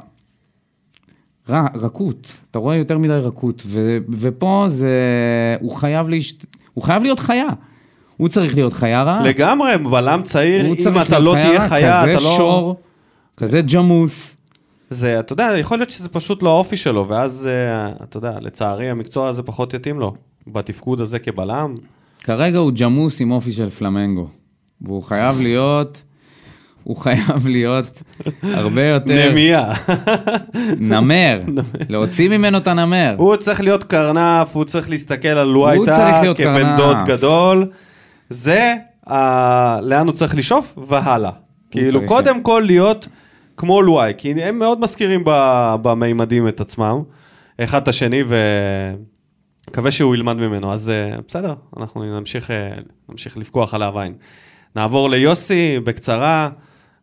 רע, רכות, אתה רואה יותר מדי רכות, ו... ופה זה... הוא חייב להשת... הוא חייב להיות חיה. הוא צריך להיות חיה רעה. לגמרי, בלם צעיר, אם אתה לא תהיה חיה, כזה אתה לא... שור, כזה ג'מוס. זה, אתה יודע, יכול להיות שזה פשוט לא האופי שלו, ואז, אה, אתה יודע, לצערי המקצוע הזה פחות יתאים לו. בתפקוד הזה כבלם. כרגע הוא ג'מוס עם אופי של פלמנגו. והוא חייב להיות, הוא חייב להיות הרבה יותר נמיה. נמר. להוציא ממנו את הנמר. הוא צריך להיות קרנף, הוא צריך להסתכל על לואייטה כבן. דוד גדול. זה ה... לאן הוא צריך לשאוף, והלאה. כאילו, קודם כל להיות כמו לואי, כי הם מאוד מזכירים במימדים את עצמם, אחד את השני, ומקווה שהוא ילמד ממנו. אז אה, בסדר, אנחנו נמשיך, אה, נמשיך לפקוח עליו עין. נעבור ליוסי, בקצרה.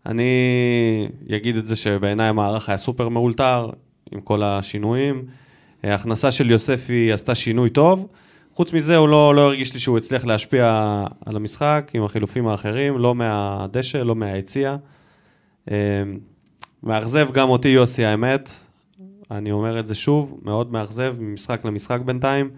אני אגיד את זה שבעיניי המערך היה סופר מאולתר, עם כל השינויים. ההכנסה של יוספי עשתה שינוי טוב. חוץ מזה, הוא לא, לא הרגיש לי שהוא הצליח להשפיע על המשחק עם החילופים האחרים, לא מהדשא, לא מהיציע. אה, מאכזב גם אותי יוסי, האמת. אני אומר את זה שוב, מאוד מאכזב, ממשחק למשחק בינתיים.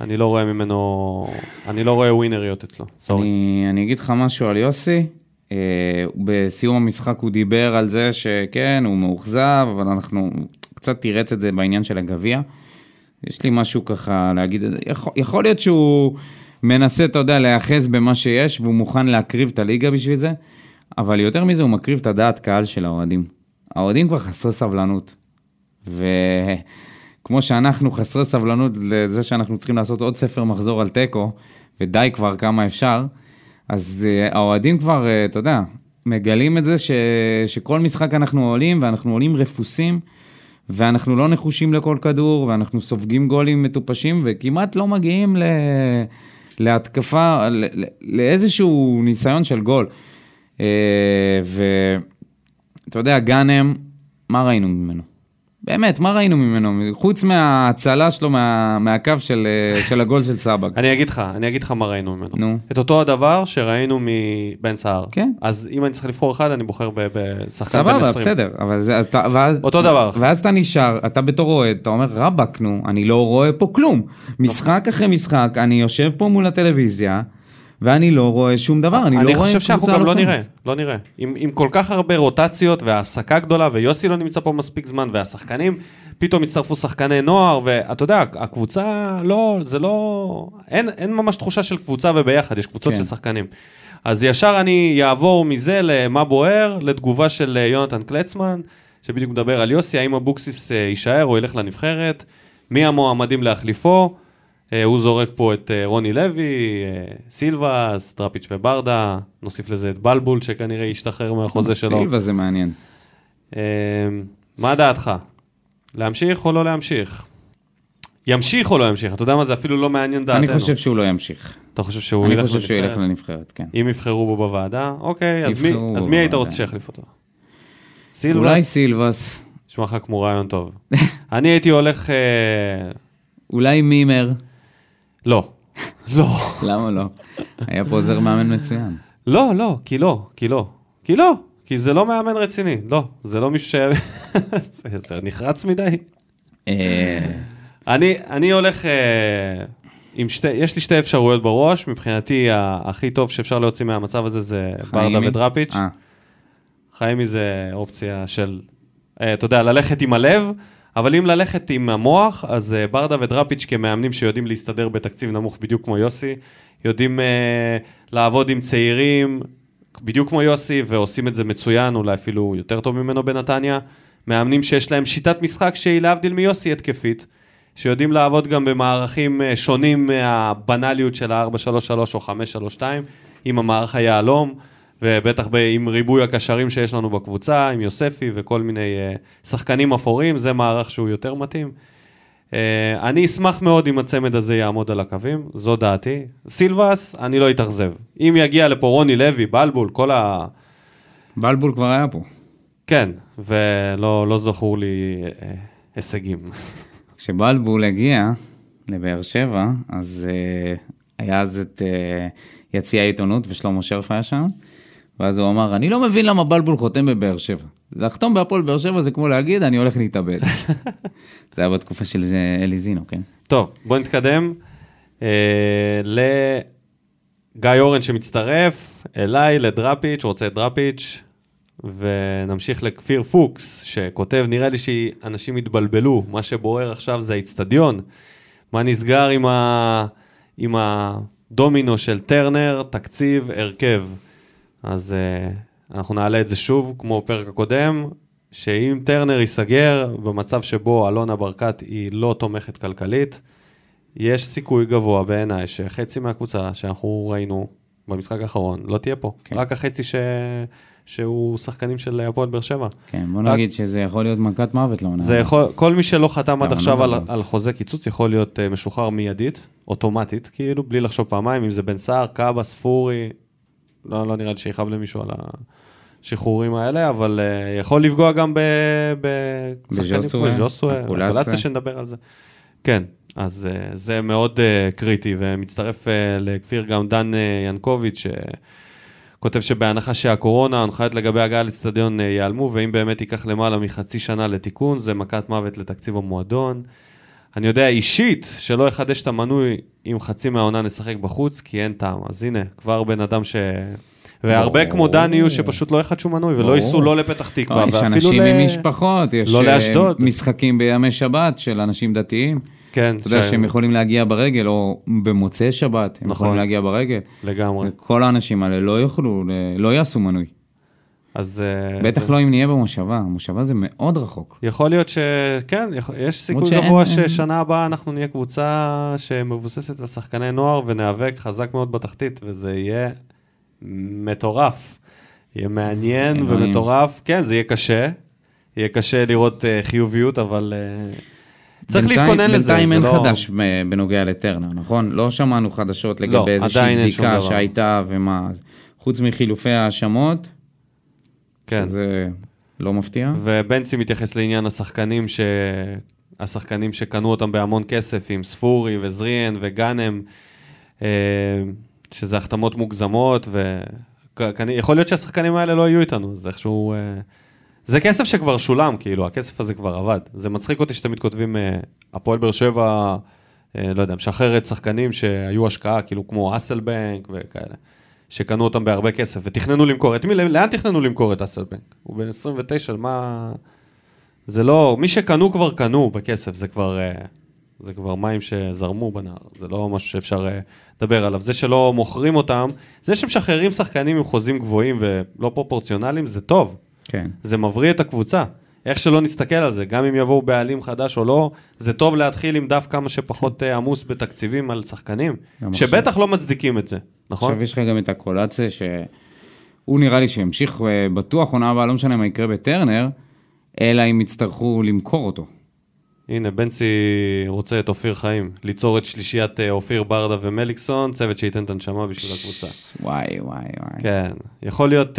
אני לא רואה ממנו, אני לא רואה ווינריות אצלו, סורי. אני, אני אגיד לך משהו על יוסי. אה, בסיום המשחק הוא דיבר על זה שכן, הוא מאוכזב, אבל אנחנו קצת תירץ את זה בעניין של הגביע. יש לי משהו ככה להגיד, יכול, יכול להיות שהוא מנסה, אתה יודע, להיאחז במה שיש, והוא מוכן להקריב את הליגה בשביל זה, אבל יותר מזה, הוא מקריב את הדעת קהל של האוהדים. האוהדים כבר חסרי סבלנות. וכמו שאנחנו חסרי סבלנות לזה שאנחנו צריכים לעשות עוד ספר מחזור על תיקו, ודי כבר כמה אפשר, אז uh, האוהדים כבר, uh, אתה יודע, מגלים את זה ש... שכל משחק אנחנו עולים, ואנחנו עולים רפוסים, ואנחנו לא נחושים לכל כדור, ואנחנו סופגים גולים מטופשים, וכמעט לא מגיעים ל... להתקפה, ל... לאיזשהו ניסיון של גול. Uh, ואתה יודע, גאנם, מה ראינו ממנו? באמת, מה ראינו ממנו? חוץ מההצלה שלו מה, מהקו של, אה, של הגול של סבג. אני אגיד לך, אני אגיד לך מה ראינו ממנו. נו. את אותו הדבר שראינו מבן סער. כן. אז אם אני צריך לבחור אחד, אני בוחר בשחקן בן 20. סבבה, בסדר, אבל זה, אתה, ואז, אותו דבר. ואז אתה נשאר, אתה בתור אוהד, אתה אומר, רבאק, נו, אני לא רואה פה כלום. משחק אחרי משחק, אני יושב פה מול הטלוויזיה, ואני לא רואה שום דבר, אני, אני לא רואה חושב שאנחנו קבוצה גם לא. נראה, לא נראה. עם, עם כל כך הרבה רוטציות והעסקה גדולה, ויוסי לא נמצא פה מספיק זמן, והשחקנים, פתאום הצטרפו שחקני נוער, ואתה יודע, הקבוצה לא, זה לא, אין, אין ממש תחושה של קבוצה וביחד, יש קבוצות כן. של שחקנים. אז ישר אני אעבור מזה למה בוער, לתגובה של אה, יונתן קלצמן, שבדיוק מדבר על יוסי, האם אבוקסיס אה, יישאר או ילך לנבחרת, מי המועמדים להחליפו. אה, הוא זורק פה את אה, רוני לוי, אה, סילבס, טראפיץ' וברדה, נוסיף לזה את בלבול שכנראה ישתחרר מהחוזה שלו. סילבה זה מעניין. מה דעתך? להמשיך או לא להמשיך? ימשיך או לא ימשיך? אתה יודע מה, זה אפילו לא מעניין דעתנו. אני חושב שהוא לא ימשיך. אתה חושב שהוא אני ילך חושב שהוא ילך לנבחרת? לנבחרת, כן. אם יבחרו בו בוועדה, אוקיי, אז מי, אז מי היית. רוצה שיחליף אותו? אולי סילבס? סילבס, נשמע לך כמו רעיון טוב. אני הייתי הולך... אולי מימר. לא. לא. למה לא? היה פה עוזר מאמן מצוין. לא, לא, כי לא, כי לא. כי לא, כי זה לא מאמן רציני. לא, זה לא מישהו ש... זה, נחרץ מדי. אה, אני, אני הולך אה, עם שתי, יש לי שתי אפשרויות בראש, מבחינתי הכי טוב שאפשר להוציא מהמצב הזה זה ברדה? ודראפיץ'. אה, חיימי זה אופציה של, אתה יודע, ללכת עם הלב, אבל אם ללכת עם המוח, אז אה, ברדה ודראפיץ' כמאמנים שיודעים להסתדר בתקציב נמוך בדיוק כמו יוסי, יודעים אה, לעבוד עם צעירים בדיוק כמו יוסי, ועושים את זה מצוין, אולי אפילו יותר טוב ממנו בנתניה. מאמנים שיש להם שיטת משחק שהיא להבדיל מיוסי התקפית, שיודעים לעבוד גם במערכים אה, שונים מהבנאליות של ה-4-3-3 או 5-3-2, עם המערך היהלום, ובטח ב- עם ריבוי הקשרים שיש לנו בקבוצה, עם יוספי וכל מיני אה, שחקנים אפורים, זה מערך שהוא יותר מתאים. אה, אני אשמח מאוד אם הצמד הזה יעמוד על הקווים, זו דעתי. סילבס, אני לא אתאכזב. אם יגיע לפה רוני לוי, בלבול, כל ה... בלבול כבר היה פה. כן, ולא לא זכור לי אה, הישגים. כשבלבול הגיע לבאר שבע, אז uh, היה אז את uh, יציע העיתונות ושלמה שרף היה שם, ואז הוא אמר, אני לא מבין למה בלבול חותם בבאר שבע. לחתום בהפועל באר שבע זה כמו להגיד, אני הולך להתאבד. זה היה בתקופה של אלי זינו, כן? טוב, בואו נתקדם אה, לגיא אורן שמצטרף, אליי, לדראפיץ', רוצה את דראפיץ', ונמשיך לכפיר פוקס, שכותב, נראה לי שאנשים התבלבלו, מה שבוער עכשיו זה האיצטדיון. מה נסגר עם, ה... עם הדומינו של טרנר, תקציב, הרכב. אז uh, אנחנו נעלה את זה שוב, כמו בפרק הקודם, שאם טרנר ייסגר במצב שבו אלונה ברקת היא לא תומכת כלכלית, יש סיכוי גבוה בעיניי שחצי מהקבוצה שאנחנו ראינו במשחק האחרון לא תהיה פה. כן. רק החצי ש... שהוא שחקנים של הפועל באר שבע. כן, בוא רק- נגיד שזה יכול להיות מכת מוות לעונה. זה יכול, כל מי שלא חתם עד לא, עכשיו לא על, מדבר. על חוזה קיצוץ יכול להיות uh, משוחרר מיידית, אוטומטית, כאילו, בלי לחשוב פעמיים, אם זה בן סער, קאבה, ספורי, לא, לא נראה לי שיכאב למישהו על השחרורים האלה, אבל uh, יכול לפגוע גם בשחקנים כמו אקולציה. אקולציה שנדבר על זה. כן, אז uh, זה מאוד uh, קריטי, ומצטרף uh, לכפיר גם דן uh, ינקוביץ', כותב שבהנחה שהקורונה, ההנחיות לגבי הגעה לאצטדיון אה, ייעלמו, ואם באמת ייקח למעלה מחצי שנה לתיקון, זה מכת מוות לתקציב המועדון. אני יודע אישית שלא יחדש את המנוי אם חצי מהעונה נשחק בחוץ, כי אין טעם. אז הנה, כבר בן אדם ש... והרבה. כמו דני יהיו שפשוט לא יחדשו מנוי, ולא. ייסעו לא לפתח תקווה, לא, יש ואפילו אנשים ל... עם משפחות, יש לא אה. משחקים בימי שבת של אנשים דתיים. כן, אתה יודע שהם יכולים להגיע ברגל, או במוצאי שבת, הם נכון. יכולים להגיע ברגל. לגמרי. כל האנשים האלה לא יוכלו, לא יעשו מנוי. אז... אה, בטח זה- לא אם נהיה במושבה, המושבה זה מאוד רחוק. יכול להיות ש... כן, יכול... יש סיכוי שאין- גבוה ששנה הבאה אנחנו נהיה קבוצה שמבוססת על שחקני נוער וניאבק חזק מאוד בתחתית, וזה יהיה מטורף. יהיה מעניין אלוהים. ומטורף. כן, זה יהיה קשה. יהיה קשה לראות uh, חיוביות, אבל uh, צריך בינתיים- להתכונן לזה. בינתיים אין לא... חדש בנוגע לטרנר, נכון? לא שמענו חדשות לא, לגבי איזושהי אין שום בדיקה. שהייתה ומה. חוץ מחילופי האשמות, כן. זה לא מפתיע. ובנצי מתייחס לעניין השחקנים ש... השחקנים שקנו אותם בהמון כסף, עם ספורי וזריאן וגאנם, אה, שזה החתמות מוגזמות, ויכול להיות שהשחקנים האלה לא יהיו איתנו, זה איכשהו... אה, זה כסף שכבר שולם, כאילו, הכסף הזה כבר עבד. זה מצחיק אותי שתמיד כותבים, אה, הפועל באר שבע, לא יודע, משחררת שחקנים שהיו השקעה, כאילו כמו אסלבנק וכאלה, שקנו אותם בהרבה כסף, ותכננו למכור. את מי, לאן תכננו למכור את אסלבנק? הוא בן 29, מה... זה לא, מי שקנו כבר קנו בכסף, זה כבר, אה, זה כבר מים שזרמו בנהר, זה לא משהו שאפשר אה, לדבר עליו. זה שלא מוכרים אותם, זה שמשחררים שחקנים עם חוזים גבוהים ולא פרופורציונליים, זה טוב. כן. זה מבריא את הקבוצה. איך שלא נסתכל על זה, גם אם יבואו בעלים חדש או לא, זה טוב להתחיל עם דף כמה שפחות אה, עמוס בתקציבים על שחקנים, שבטח לא מצדיקים את זה, נכון? עכשיו יש לך גם את הקולציה שהוא נראה לי שימשיך אה, בטוח עונה הבאה, לא משנה מה יקרה בטרנר, אלא אם יצטרכו למכור אותו. הנה, בנצי רוצה את אופיר חיים, ליצור את שלישיית אה, אופיר ברדה ומליקסון, צוות שייתן את הנשמה בשביל הקבוצה. וואי, וואי, וואי. כן, יכול להיות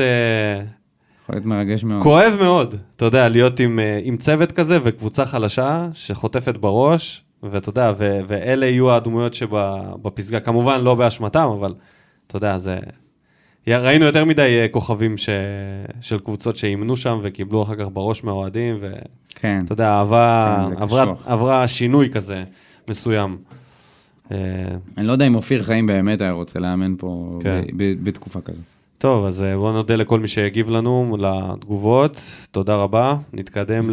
יכול להיות מרגש מאוד. כואב מאוד, אתה יודע, להיות עם, אה, עם צוות כזה וקבוצה חלשה שחוטפת בראש, ואתה יודע, ו- ואלה יהיו הדמויות שבפסגה, כמובן לא באשמתם, אבל אתה יודע, זה... ראינו יותר מדי אה, כוכבים ש... של קבוצות שאימנו שם וקיבלו אחר כך בראש מהאוהדים, ואתה כן. יודע, אהבה, כן, עברה, קשוח. עברה שינוי כזה מסוים. אה, אני לא יודע אם אופיר חיים באמת היה רוצה לאמן פה כן. ב- ב- בתקופה כזאת. טוב, אז אה, בואו נודה לכל מי שהגיב לנו לתגובות, תודה רבה. נתקדם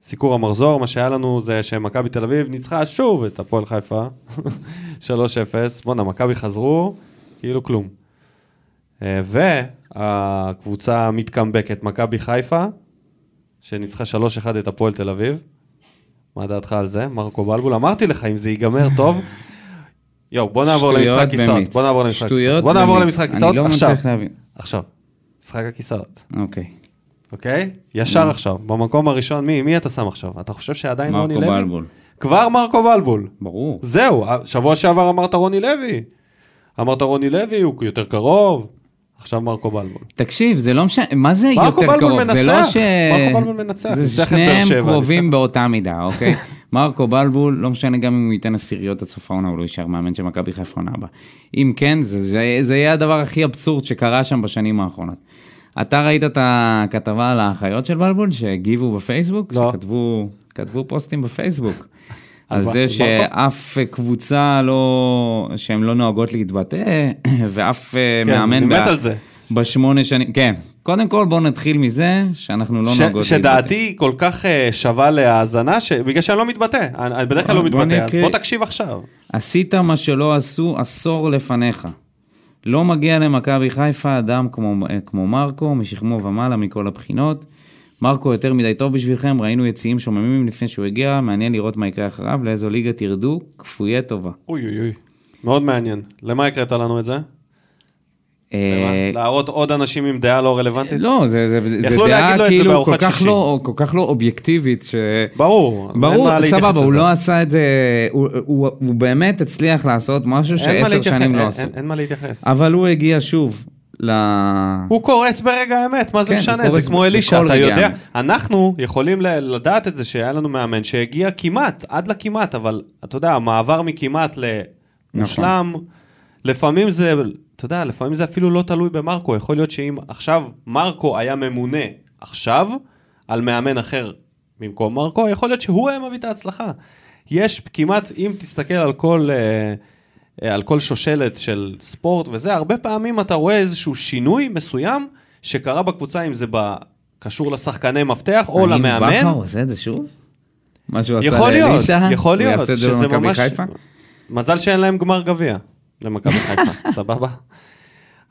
לסיקור המחזור, מה שהיה לנו זה שמכבי תל אביב ניצחה שוב את הפועל חיפה, 3-0. בואנה, מכבי חזרו, כאילו כלום. אה, והקבוצה המתקמבקת, מכבי חיפה, שניצחה 3-1 את הפועל תל אביב. מה דעתך על זה, מרקו בלבול? אמרתי לך, אם זה ייגמר טוב... יואו, בוא נעבור למשחק כיסאות. בוא נעבור למשחק כיסאות. בוא נעבור. למשחק כיסאות לא עכשיו. עכשיו. משחק הכיסאות, אוקיי. אוקיי? ישר עכשיו. במקום הראשון, מי, מי אתה שם עכשיו? אתה חושב שעדיין רוני מרקו לוי? בלבול. כבר מרקו בלבול. ברור. זהו, שבוע שעבר אמרת רוני לוי. אמרת רוני לוי, הוא יותר קרוב. עכשיו מרקו בלבול. תקשיב, זה לא משנה, מה זה מרקו יותר בלבול קרוב? זה מנצח. לא ש... מרקו בלבול מנצח. זה שניהם קרובים באותה מידה, אוקיי? מרקו בלבול, לא משנה גם אם הוא ייתן עשיריות עד סוף העונה, הוא לא יישאר מאמן של מכבי חיפה עונה הבאה. אם כן, זה, זה, זה יהיה הדבר הכי אבסורד שקרה שם בשנים האחרונות. אתה ראית את הכתבה על האחיות של בלבול שהגיבו בפייסבוק? לא. שכתבו כתבו פוסטים בפייסבוק. על זה? שאף קבוצה לא, שהן לא נוהגות להתבטא, ואף אה, כן, מאמן... אני מת על זה. בשמונה שנים, כן. קודם כל בואו נתחיל מזה שאנחנו לא ש- נוהגות שדעתי כל כך אה, שווה להאזנה, ש- בגלל שאני לא מתבטא. אני אני בדרך כלל לא מתבטא, אז נקריא. בוא תקשיב עכשיו. עשית מה שלא עשו עשור לפניך. לא מגיע למכבי חיפה אדם כמו, אה, כמו מרקו, משכמו ומעלה מכל הבחינות. מרקו יותר מדי טוב בשבילכם, ראינו יציאים שוממים לפני שהוא הגיע, מעניין לראות מה יקרה אחריו, לאיזו ליגה תרדו, כפויי טובה. אוי אוי אוי. מאוד מעניין. למה הקראת לנו את זה? אה? להראות עוד אנשים עם דעה לא רלוונטית? לא, זה, דעה כאילו כל כך. לא, כל כך לא אובייקטיבית, ש... ברור. ברור, סבבה, הוא. לא עשה את זה, הוא, הוא, הוא באמת הצליח לעשות משהו שעשר שנים לא עשו. אין- אין מה להתייחס. אבל הוא הגיע שוב ל... הוא קורס ברגע האמת, מה זה כן, משנה? זה כמו אלישע, אתה יודע. האמת. אנחנו יכולים לדעת את זה שהיה לנו מאמן שהגיע כמעט, עד לכמעט, אבל אתה יודע, המעבר מכמעט למושלם, נכון. לפעמים זה, אתה יודע, לפעמים זה אפילו לא תלוי במרקו. יכול להיות שאם עכשיו מרקו היה ממונה עכשיו על מאמן אחר במקום מרקו, יכול להיות שהוא היה מביא את ההצלחה. יש כמעט, אם תסתכל על כל, אה, אה, על כל שושלת של ספורט וזה, הרבה פעמים אתה רואה איזשהו שינוי מסוים שקרה בקבוצה, אם זה ב... קשור לשחקני מפתח או האם למאמן. בכר עושה את זה שוב? מה שהוא עשה יכול להיות, לאלישע? יכול להיות, את זה שזה ממש... מזל שאין להם גמר גביע למכבי חיפה, סבבה?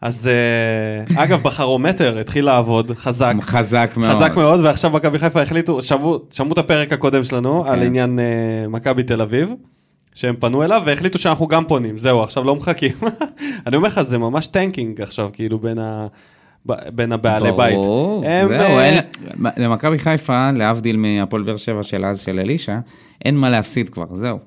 אז אה, אגב, בכרומטר התחיל לעבוד, חזק. חזק מאוד. חזק מאוד, ועכשיו מכבי חיפה החליטו, שמעו שמעו את הפרק הקודם שלנו כן. על עניין אה, מכבי תל אביב, שהם פנו אליו והחליטו שאנחנו גם פונים, זהו, עכשיו לא מחכים. אני אומר לך, זה ממש tanking עכשיו, כאילו, בין ה... בין הבעלי בית. ברור, זהו, אה, אין- למכבי חיפה, להבדיל מהפועל באר שבע של אז, של אלישע, אין מה להפסיד כבר, זהו.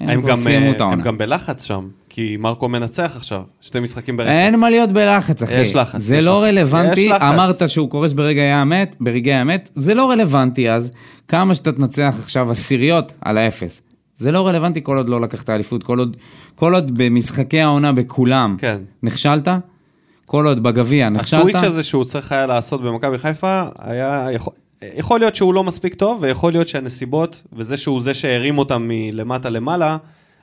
הם גם, סיימו אה, את העונה. הם גם בלחץ שם, כי מרקו מנצח עכשיו, שתי משחקים ברצף. אין מה להיות בלחץ, אחי. יש לחץ, זה יש לא לחץ. רלוונטי. אמרת שהוא קורס ברגעי האמת, ברגעי האמת, זה לא רלוונטי אז, כמה שאתה תנצח עכשיו עשיריות על האפס. זה לא רלוונטי כל עוד לא לקחת אליפות, כל עוד, כל עוד במשחקי העונה בכולם כן. נכשלת, כל עוד בגביע נכשלת. הסוויץ' הזה שהוא צריך היה לעשות במכבי חיפה, היה יכול, יכול להיות שהוא לא מספיק טוב, ויכול להיות שהנסיבות, וזה שהוא זה שהרים אותם מלמטה למעלה,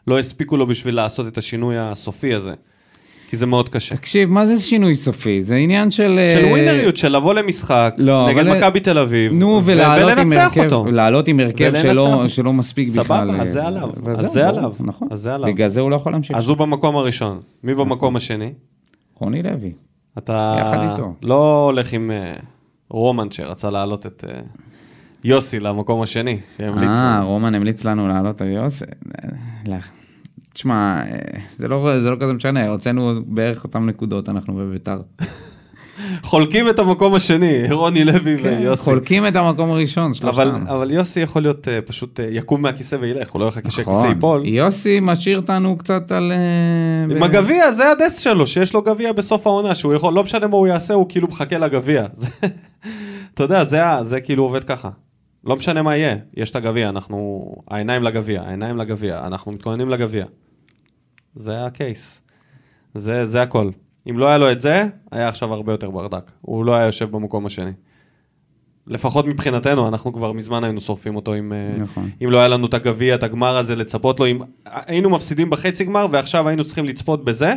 לא הספיקו לו בשביל לעשות את השינוי הסופי הזה. כי זה מאוד קשה. תקשיב, מה זה שינוי סופי? זה עניין של... של אה, ווינריות, של לבוא למשחק, לא, נגד אבל- מכבי תל אביב, נו, ולעלות עם הרכב, אותו. לעלות עם הרכב שלא. שלא מספיק סבבה, בכלל. אז אה, זה עליו, וזהו, אז זה עליו, נכון. אז זה עליו. בגלל זה הוא לא יכול להמשיך. אז הוא במקום הראשון. מי במקום השני? רוני לוי. אתה. לא הולך עם אה, רומן שרצה להעלות את אה, יוסי למקום השני, שהמליץ אה, לנו. רומן המליץ לנו לעלות על יוס. אה. תשמע, אה, זה לא, זה לא כזה משנה, הוצאנו בערך אותן נקודות, אנחנו בביתר. חולקים את המקום השני, רוני לוי כן, ויוסי. חולקים את המקום הראשון, אבל, שלושתם. אבל יוסי יכול להיות אה, פשוט אה, יקום מהכיסא וילך, הוא לא יחכה שהכיסא נכון. ייפול. יוסי משאיר אותנו קצת על... אה, עם ב- הגביע, זה הדס שלו, שיש לו גביע בסוף העונה, שהוא יכול, לא משנה מה הוא יעשה, הוא כאילו מחכה לגביע. אתה יודע, זה, זה כאילו עובד ככה. לא משנה מה יהיה, יש את הגביע, אנחנו... העיניים לגביע, העיניים לגביע, אנחנו מתכוננים לגביע. זה הקייס. זה, זה הכל. אם לא היה לו את זה, היה עכשיו הרבה יותר ברדק. הוא לא היה יושב במקום השני. לפחות מבחינתנו, אנחנו כבר מזמן היינו שורפים אותו אם, אה, נכון. אם לא היה לנו את הגביע, את הגמר הזה, לצפות לו. אם היינו מפסידים בחצי גמר ועכשיו היינו צריכים לצפות בזה,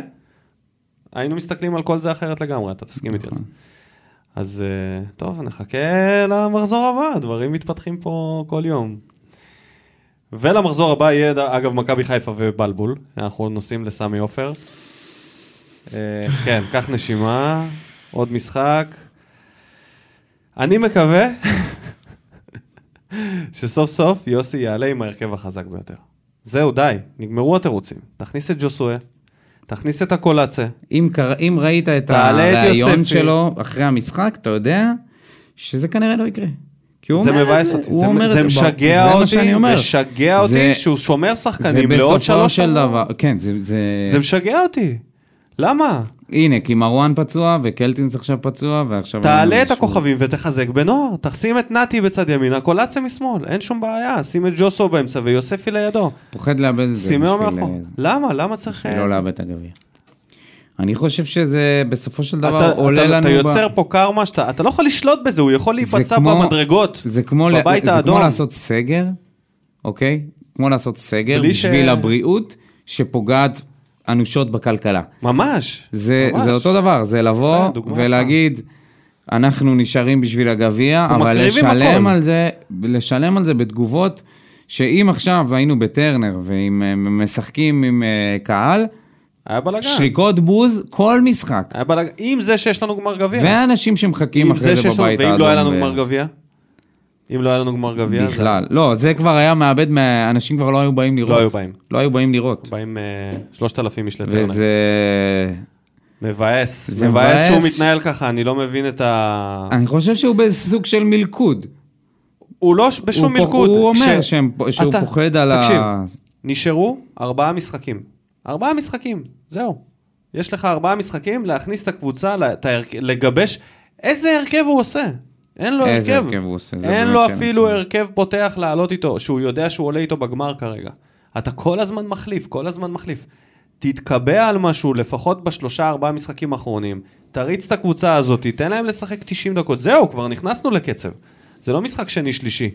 היינו מסתכלים על כל זה אחרת לגמרי, אתה תסכים איתי על זה. אז אה, טוב, נחכה למחזור הבא, דברים מתפתחים פה כל יום. ולמחזור הבא יהיה, אגב, מכבי חיפה ובלבול, אנחנו נוסעים לסמי עופר. אה, כן, קח נשימה, עוד משחק. אני מקווה שסוף סוף יוסי יעלה עם ההרכב החזק ביותר. זהו, די, נגמרו התירוצים. תכניס את ג'וסואה, תכניס את הקולאצה. אם, קרא, אם ראית את הראיון יוספי. שלו אחרי המשחק, אתה יודע שזה כנראה לא יקרה. כי הוא זה אומר מבאס אותי, הוא זה, אומר זה משגע זה מה שאני אותי. משגע אותי זה- שהוא שומר זה שחקנים לעוד בסופו שלוש של שנים. דבר, כן, זה, זה... זה משגע אותי. למה? הנה, כי מרואן פצוע וקלטינס עכשיו פצוע, ועכשיו... תעלה את הכוכבים ותחזק בנוער, תשים את נתי בצד ימין, הקולציה משמאל, אין שום בעיה, שים את ג'וסו באמצע ויוספי לידו. פוחד לאבד את זה בשביל מאחור. אה, למה? למה צריך... בשביל אה, לא לאבד את הגביע. אני חושב שזה בסופו של דבר אתה, עולה אתה, לנו... אתה ב- יוצר פה קרמה שאתה אתה לא יכול לשלוט בזה, הוא יכול זה להיפצע כמו- במדרגות, זה כמו, בבית זה האדום. כמו לעשות סגר, אוקיי? כמו לעשות סגר בלי ש- בשביל הבריאות שפוגעת אנושות בכלכלה. ממש. זה, ממש. זה אותו דבר, זה לבוא דוגמה ולהגיד, אנחנו נשארים בשביל הגביע, אבל לשלם הכל. על, זה, לשלם על זה בתגובות, שאם עכשיו היינו בטרנר ואם אה, משחקים עם אה, קהל, היה בלאגן. שריקות בוז כל משחק. היה בלאגן. עם זה שיש לנו גמר גביע. ואנשים שמחכים אחרי זה זה בבית ואם האדום. לא היה לנו גמר גביע? אם לא היה לנו גמר גביע? זה- בכלל. לא, זה כבר היה מאבד, אנשים כבר לא היו באים לראות. לא היו באים. לא היו באים לראות. באים אה, שלושת אלפים איש לטרנר. וזה... מבאס. זה מבאס שהוא מבאס. מתנהל ככה, אני לא מבין את ה... אני חושב שהוא בסוג של מלכוד. הוא לא בשום הוא מלכוד. הוא אומר ש- שהם- שהוא אתה- פוחד על ה- תקשיב, נשארו ארבעה משחקים. ארבעה משחקים, זהו. יש לך ארבעה משחקים להכניס את הקבוצה, לגבש איזה הרכב הוא עושה. אין לו הרכב. הרכב הוא עושה, אין לו אפילו מצוינת. הרכב פותח לעלות איתו, שהוא יודע שהוא עולה איתו בגמר כרגע. אתה כל הזמן מחליף, כל הזמן מחליף. תתקבע על משהו, לפחות בשלושה ארבעה משחקים האחרונים, תריץ את הקבוצה הזאת, תן להם לשחק 90 דקות, זהו, כבר נכנסנו לקצב. זה לא משחק שני-שלישי.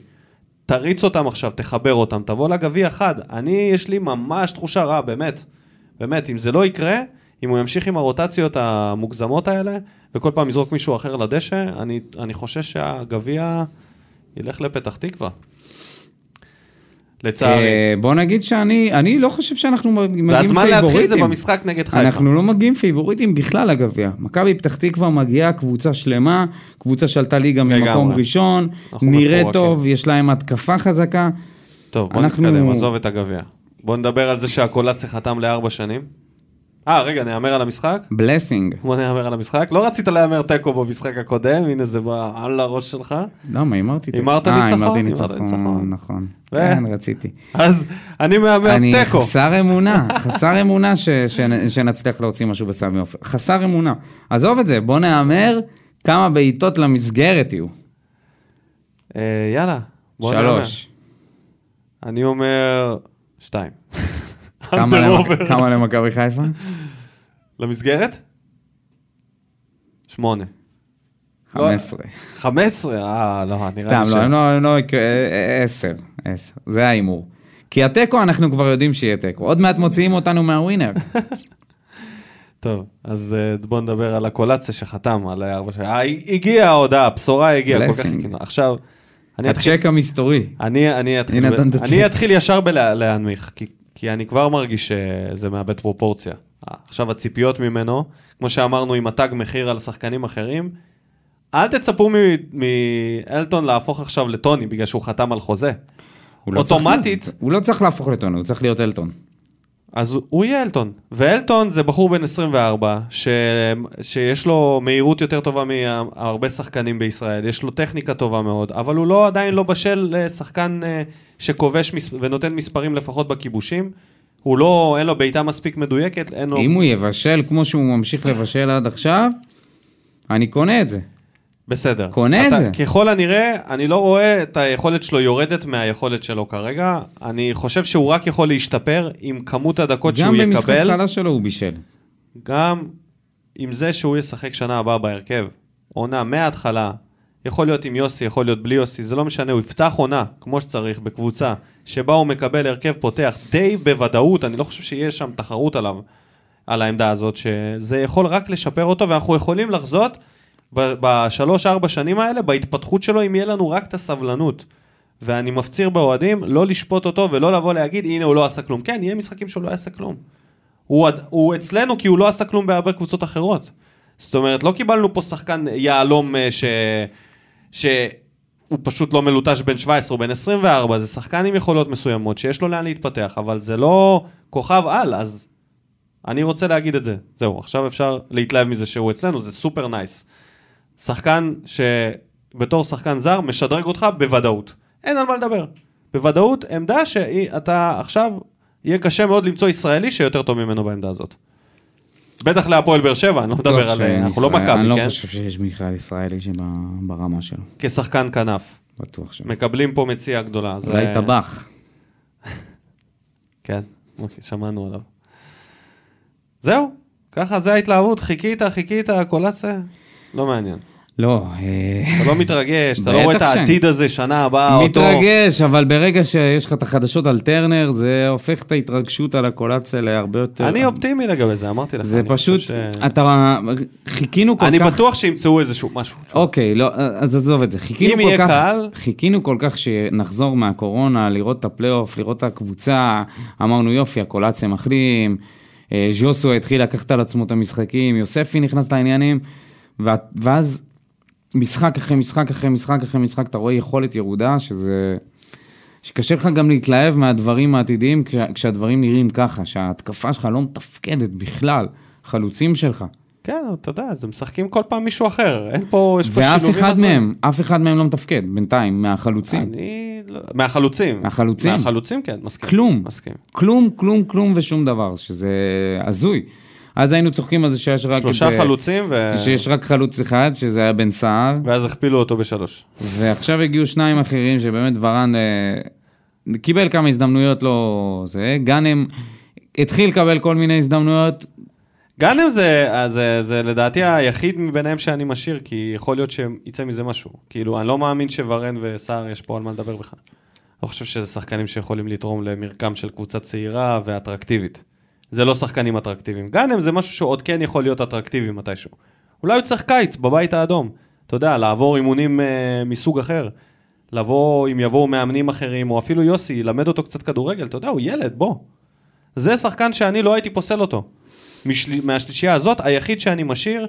תריץ אותם עכשיו, תחבר אותם, תבוא לגביע חד. אני, יש לי ממש תחושה רעה, באמת. באמת, אם זה לא יקרה, אם הוא ימשיך עם הרוטציות המוגזמות האלה, וכל פעם יזרוק מישהו אחר לדשא, אני, אני חושש שהגביע ילך לפתח תקווה. לצערי. אה, בוא נגיד שאני אני לא חושב שאנחנו מגיעים והזמן להתחיל זה פייבוריטים. במשחק נגד חיפה. אנחנו לא מגיעים פייבוריטים בכלל לגביע. מכבי פתח תקווה מגיעה קבוצה שלמה, קבוצה שעלתה ליגה ממקום. ראשון, נראה מפורקים. טוב, יש להם התקפה חזקה. טוב, בוא אנחנו- נתקדם, עזוב את הגביע. בוא נדבר על זה שהקולציה חתם לארבע שנים. אה, רגע, נהמר על המשחק? בלסינג. בוא נהמר על המשחק. לא רצית להמר תיקו במשחק הקודם, הנה זה בא על הראש שלך. למה, הימרתי תיקו. הימרת אה, ניצחון? הימרתי הימרת ניצחון. נכון. כן, רציתי. אז אני מהמר אני תיקו. חסר אמונה, חסר אמונה שנצליח להוציא משהו בסמי עופר. חסר אמונה. עזוב את זה, בוא נהמר כמה בעיטות למסגרת יהיו. אה, יאללה, בוא נהמר. שלוש. אני אומר שתיים. כמה למכבי חיפה? למסגרת? שמונה. לא. 15. חמש עשרה? אה, לא, נראה לי סתם, ש... לא, הם לא, הם לא יקרה, אה, אה, עשר, עשר, זה ההימור. כי התיקו, אנחנו כבר יודעים שיהיה תיקו. עוד מעט מוציאים אותנו מהווינר. טוב, אז אה, בוא נדבר על הקולציה שחתם על ארבע שנים. הגיעה ההודעה, הבשורה הגיעה, כל כך. חיכינו. עכשיו, אני אתחיל... הצ'ק המסתורי. אני אתחיל ישר בלהנמיך, כי, כי אני כבר מרגיש שזה מאבד פרופורציה. עכשיו הציפיות ממנו, כמו שאמרנו עם התג מחיר על שחקנים אחרים, אל תצפו מ- מאלטון להפוך עכשיו לטוני בגלל שהוא חתם על חוזה. הוא לא אוטומטית- הוא לא צריך להפוך לטוני, הוא צריך להיות אלטון. אז הוא- יהיה אלטון. ואלטון זה בחור בן 24, ש... שיש לו מהירות יותר טובה מהרבה שחקנים בישראל, יש לו טכניקה טובה מאוד, אבל הוא לא, עדיין לא בשל לשחקן אה, שכובש מס... ונותן מספרים לפחות בכיבושים. הוא לא, אין לו בעיטה מספיק מדויקת, אין לו... אם הוא יבשל כמו שהוא ממשיך לבשל עד עכשיו, אני קונה את זה. בסדר. קונה את זה. ככל הנראה, אני לא רואה את היכולת שלו יורדת מהיכולת שלו כרגע. אני חושב שהוא רק יכול להשתפר עם כמות הדקות גם שהוא במשחק יקבל. חלש שלו הוא בישל. גם עם זה שהוא ישחק שנה הבאה בהרכב, עונה מההתחלה, יכול להיות עם יוסי, יכול להיות בלי יוסי, זה לא משנה, הוא יפתח עונה, כמו שצריך, בקבוצה, שבה הוא מקבל הרכב פותח די בוודאות, אני לא חושב שיש שם תחרות עליו, על העמדה הזאת, שזה יכול רק לשפר אותו, ואנחנו יכולים לחזות בשלוש-ארבע שנים האלה, בהתפתחות שלו, אם יהיה לנו רק את הסבלנות. ואני מפציר באוהדים לא לשפוט אותו ולא לבוא להגיד, הנה הוא לא עשה כלום. כן, יהיה משחקים שהוא לא יעשה כלום. הוא, הוא אצלנו כי הוא לא עשה כלום בהרבה קבוצות אחרות. זאת אומרת, לא קיבלנו פה שחקן יהלום אה, ש... שהוא פשוט לא מלוטש בן 17, הוא בן 24, זה שחקן עם יכולות מסוימות שיש לו לאן להתפתח, אבל זה לא כוכב על, אז אני רוצה להגיד את זה. זהו, עכשיו אפשר להתלהב מזה שהוא אצלנו, זה super nice. שחקן שבתור שחקן זר משדרג אותך בוודאות. אין על מה לדבר. בוודאות, עמדה שאתה עכשיו, יהיה קשה מאוד למצוא ישראלי שיותר טוב ממנו בעמדה הזאת. בטח להפועל באר שבע, אני לא מדבר בטוח על... אנחנו לא מכבי, אני לא כן? חושב שיש מיכאל ישראלי שברמה שלו. כשחקן כנף. בטוח שלא. מקבלים פה מציאה גדולה. אולי טבח. כן, שמענו עליו. זהו, ככה זה ההתלהבות, חיכית, חיכית, קולציה, לא מעניין. לא, אה, אתה לא מתרגש, אתה לא רואה את. העתיד הזה, שנה הבאה, אותו... מתרגש, אבל ברגע שיש לך את החדשות על טרנר, זה הופך את ההתרגשות על הקולציה להרבה יותר... אני אופטימי לגבי זה, אמרתי לך. זה אני פשוט, אתה, חיכינו כל אני כך... בטוח שימצאו איזשהו משהו. אוקיי, לא, אז עזוב את זה. אם יהיה קהל- חיכינו כל כך שנחזור מהקורונה, לראות את הפלייאוף, לראות את הקבוצה, אמרנו יופי, הקולציה מחלים, אה, ז'וסו התחיל לקחת על עצמו את המשחקים, יוספי נכנס לעניינים, ואז משחק אחרי משחק אחרי משחק אחרי משחק, אתה רואה יכולת ירודה, שזה... שקשה לך גם להתלהב מהדברים העתידיים כשה, כשהדברים נראים ככה, שההתקפה שלך לא מתפקדת בכלל, חלוצים שלך. כן, אתה יודע, זה משחקים כל פעם מישהו אחר, אין פה, יש פה ואף שילובים אחד הזויים. מהם, אף אחד מהם לא מתפקד, בינתיים, מהחלוצים. אני... לא- מהחלוצים. מהחלוצים. מהחלוצים, כן, מסכים. כלום. מסכים. כלום, כלום, כלום ושום דבר, שזה הזוי. אז היינו צוחקים על זה שיש רק... שלושה את, חלוצים, ו... שיש רק חלוץ אחד, שזה היה בן סער, ואז הכפילו אותו בשלוש. ועכשיו הגיעו שניים אחרים, שבאמת ורן אה, קיבל כמה הזדמנויות לא... זה, גאנם, התחיל לקבל כל מיני הזדמנויות, גאנם זה, אה, זה, זה לדעתי היחיד מביניהם שאני משאיר, כי יכול להיות שיצא מזה משהו. כאילו, אני לא מאמין שוורן וסער יש פה על מה לדבר בכלל. לא חושב שזה שחקנים שיכולים לתרום למרקם של קבוצה צעירה ואטרקטיבית. זה לא שחקנים אטרקטיביים. גאנם זה משהו שעוד כן יכול להיות אטרקטיבי מתישהו. אולי הוא צריך קיץ בבית האדום. אתה יודע, לעבור אימונים אה, מסוג אחר. לבוא, אם יבואו מאמנים אחרים, או אפילו יוסי, ילמד אותו קצת כדורגל, אתה יודע, הוא ילד, בוא. זה שחקן שאני לא הייתי פוסל אותו. משל... מהשלישייה הזאת, היחיד שאני משאיר,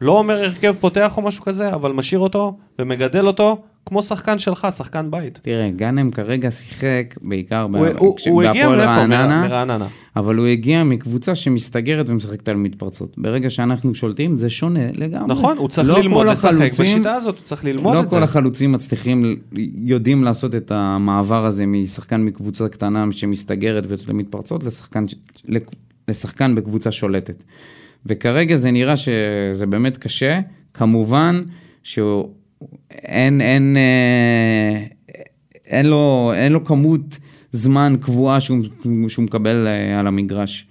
לא אומר הרכב פותח או משהו כזה, אבל משאיר אותו ומגדל אותו כמו שחקן שלך, שחקן בית. תראה, גאנם כרגע שיחק בעיקר בהפועל? רעננה, מרעננה. אבל הוא הגיע מקבוצה שמסתגרת ומשחקת על מתפרצות. ברגע שאנחנו שולטים, זה שונה לגמרי. נכון, הוא צריך לא ללמוד לשחק החלוצים- בשיטה הזאת, הוא צריך ללמוד לא את זה. כל החלוצים מצליחים, יודעים לעשות את המעבר הזה משחקן מקבוצה קטנה שמסתגרת ויוצאת למתפרצות לשחקן, לשחקן בקבוצה שולטת. וכרגע זה נראה שזה באמת קשה, כמובן שהוא אין, אין, אה, אין, לו, אין לו כמות זמן קבועה שהוא, שהוא מקבל אה, על המגרש.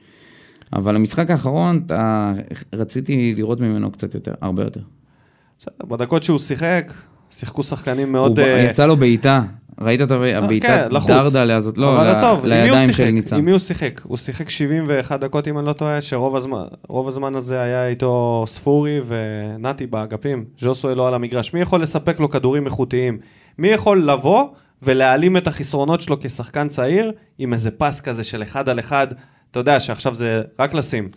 אבל המשחק האחרון, אתה, רציתי לראות ממנו קצת יותר, הרבה יותר. בסדר, בדקות שהוא שיחק, שיחקו שחקנים מאוד... הוא, אה, יצא לו בעיטה, ראית את אה, הבעיטת כן. דרדלה הזאת? לא, אבל עזוב, לידיים? של ניצן. עם מי הוא שיחק? הוא שיחק 71 דקות, אם אני לא טועה, שרוב הזמן, הזמן הזה היה איתו ספורי ונתי באגפים. ז'וסוי לא על המגרש. מי יכול לספק לו כדורים איכותיים? מי יכול לבוא ולהעלים את החסרונות שלו כשחקן צעיר עם איזה פס כזה של אחד על אחד? אתה יודע שעכשיו זה רק לשים.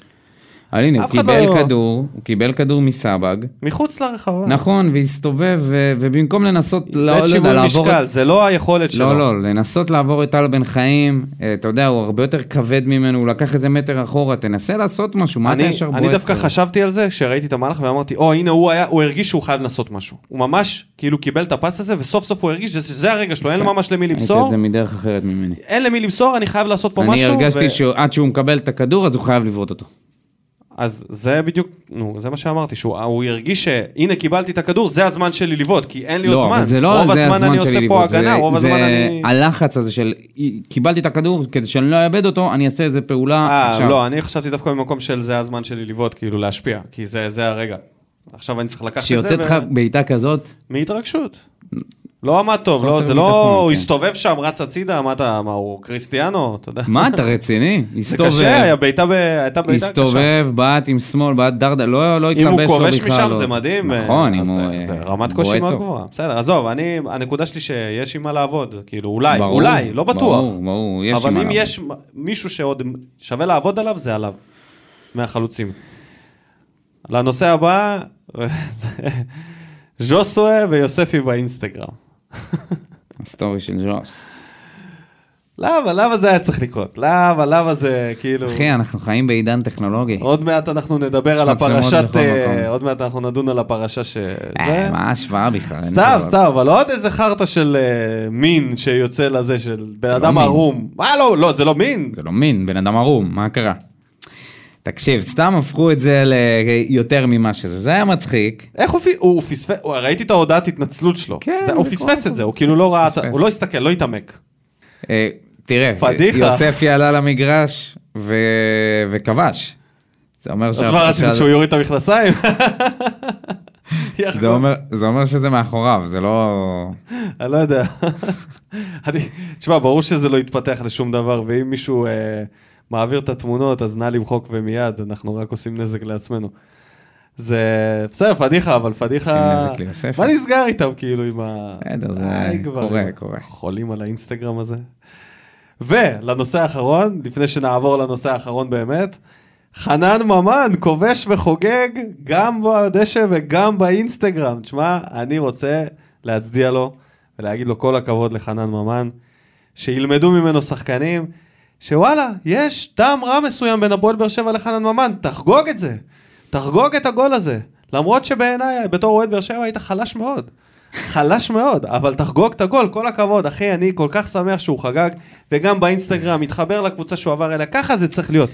אבל הנה, הוא קיבל לא- כדור, הוא קיבל כדור מסבג, מחוץ לרחבה. נכון, והסתובב, ו- ובמקום לנסות, לא, לא שיווי לעבור... משקל, זה לא היכולת שלו. לא, לא, לנסות לעבור את טל בן חיים, אה, אתה יודע, הוא הרבה יותר כבד ממנו, הוא לקח איזה מטר אחורה, תנסה לעשות משהו, מה אתה אני, ישר בועט? אני דווקא כזה? חשבתי על זה, כשראיתי את המהלך ואמרתי, או הנה הוא היה, הוא הרגיש שהוא חייב לעשות משהו. הוא ממש כאילו קיבל את הפס הזה, וסוף סוף הוא הרגיש שזה הרגע שלו, אין לו ממש למי ראית למסור, את זה מדרך אחרת ממני. אין למי למסור, אני חייב לעשות פה אני משהו. הרגשתי ו- שעד שהוא מקבל את הכדור, אז הוא חייב לבעוט אותו. אז זה בדיוק, נו, זה מה שאמרתי, שהוא הוא הרגיש שהנה קיבלתי את הכדור, זה הזמן שלי לבעוט, כי אין לי עוד לא, זמן. אבל זה לא רוב זה הזמן הזמן אני עושה פה הגנה, זה- רוב הזמן זה אני... הלחץ הזה של קיבלתי את הכדור, כדי שאני לא אאבד אותו, אני אעשה איזה פעולה אה, עכשיו. לא, אני חשבתי דווקא במקום של זה הזמן שלי לבעוט, כאילו להשפיע, כי זה זה הרגע. עכשיו אני צריך לקחת את זה, כשיוצאת לך בעיטה כזאת, מהתרגשות. לא עמד טוב, לא, זה לא, הוא כן. הסתובב שם, רץ הצידה, מה אתה, מה הוא קריסטיאנו, אתה יודע. מה אתה רציני? זה הסתובב, קשה, היה בעיטה, הייתה בעיטה קשה. הסתובב, בעט עם שמאל, בעט דרדה, לא לא התלבש אם לו הוא בכלל. כובש משם לא. זה מדהים. נכון, אם הוא... זה- אה, זה רמת קושי מאוד. גבוהה. בסדר, עזוב, אני, הנקודה שלי שיש עם מה לעבוד, כאילו, אולי, אולי, לא בטוח. ברור, ברור, יש עם אבל מה אם לעבוד. יש מישהו שעוד שווה לעבוד עליו, זה עליו. מהחלוצים. לנושא הבא, זה ז'וסווה ויוספי באינסטגרם. הסטורי של ג'וס. למה? למה זה היה צריך לקרות? למה? למה זה כאילו... אחי, אנחנו חיים בעידן טכנולוגי. עוד מעט אנחנו נדבר על הפרשת... אה. עוד מעט אנחנו נדון על הפרשה ש... אה, זה... מה ההשוואה בכלל? סתם. סתם, אבל עוד איזה חרטא של אה, מין שיוצא לזה, של בן לא אדם מין. ערום. מה לא? לא, זה לא מין. זה לא מין, בן אדם ערום, מה קרה? תקשיב, סתם הפכו את זה ליותר ממה שזה. זה היה מצחיק. איך הוא הוא פספס... ראיתי את ההודעת התנצלות שלו. כן, זה- הוא פספס את זה, הוא כאילו לא ראה... הוא לא הסתכל, לא התעמק. אה, תראה, פדיחה. יוספי עלה למגרש. וכבש. זה אומר אז מה רצית, שהוא יוריד את המכנסיים? זה אומר, זה אומר שזה מאחוריו, זה לא... אני לא יודע. תשמע, ברור שזה לא יתפתח לשום דבר, ואם מישהו אה, מעביר את התמונות, אז נא למחוק ומיד, אנחנו רק עושים נזק לעצמנו. זה בסדר, פדיחה, אבל פדיחה... מה נסגר איתם, כאילו, עם ה... בסדר, זה קורה, קורה. חולים על האינסטגרם הזה. ולנושא האחרון, לפני שנעבור לנושא האחרון באמת, חנן ממן כובש וחוגג גם בדשא וגם באינסטגרם. תשמע, אני רוצה להצדיע לו ולהגיד לו כל הכבוד לחנן ממן, שילמדו ממנו שחקנים, שוואלה, יש טעם רע מסוים בין הפועל באר שבע לחנן ממן, תחגוג את זה, תחגוג את הגול הזה. למרות שבעיניי, בתור אוהד באר שבע, היית חלש מאוד. חלש מאוד, אבל תחגוג את הגול, כל הכבוד, אחי, אני כל כך שמח שהוא חגג, וגם באינסטגרם, מתחבר לקבוצה שהוא עבר אליה, ככה זה צריך להיות.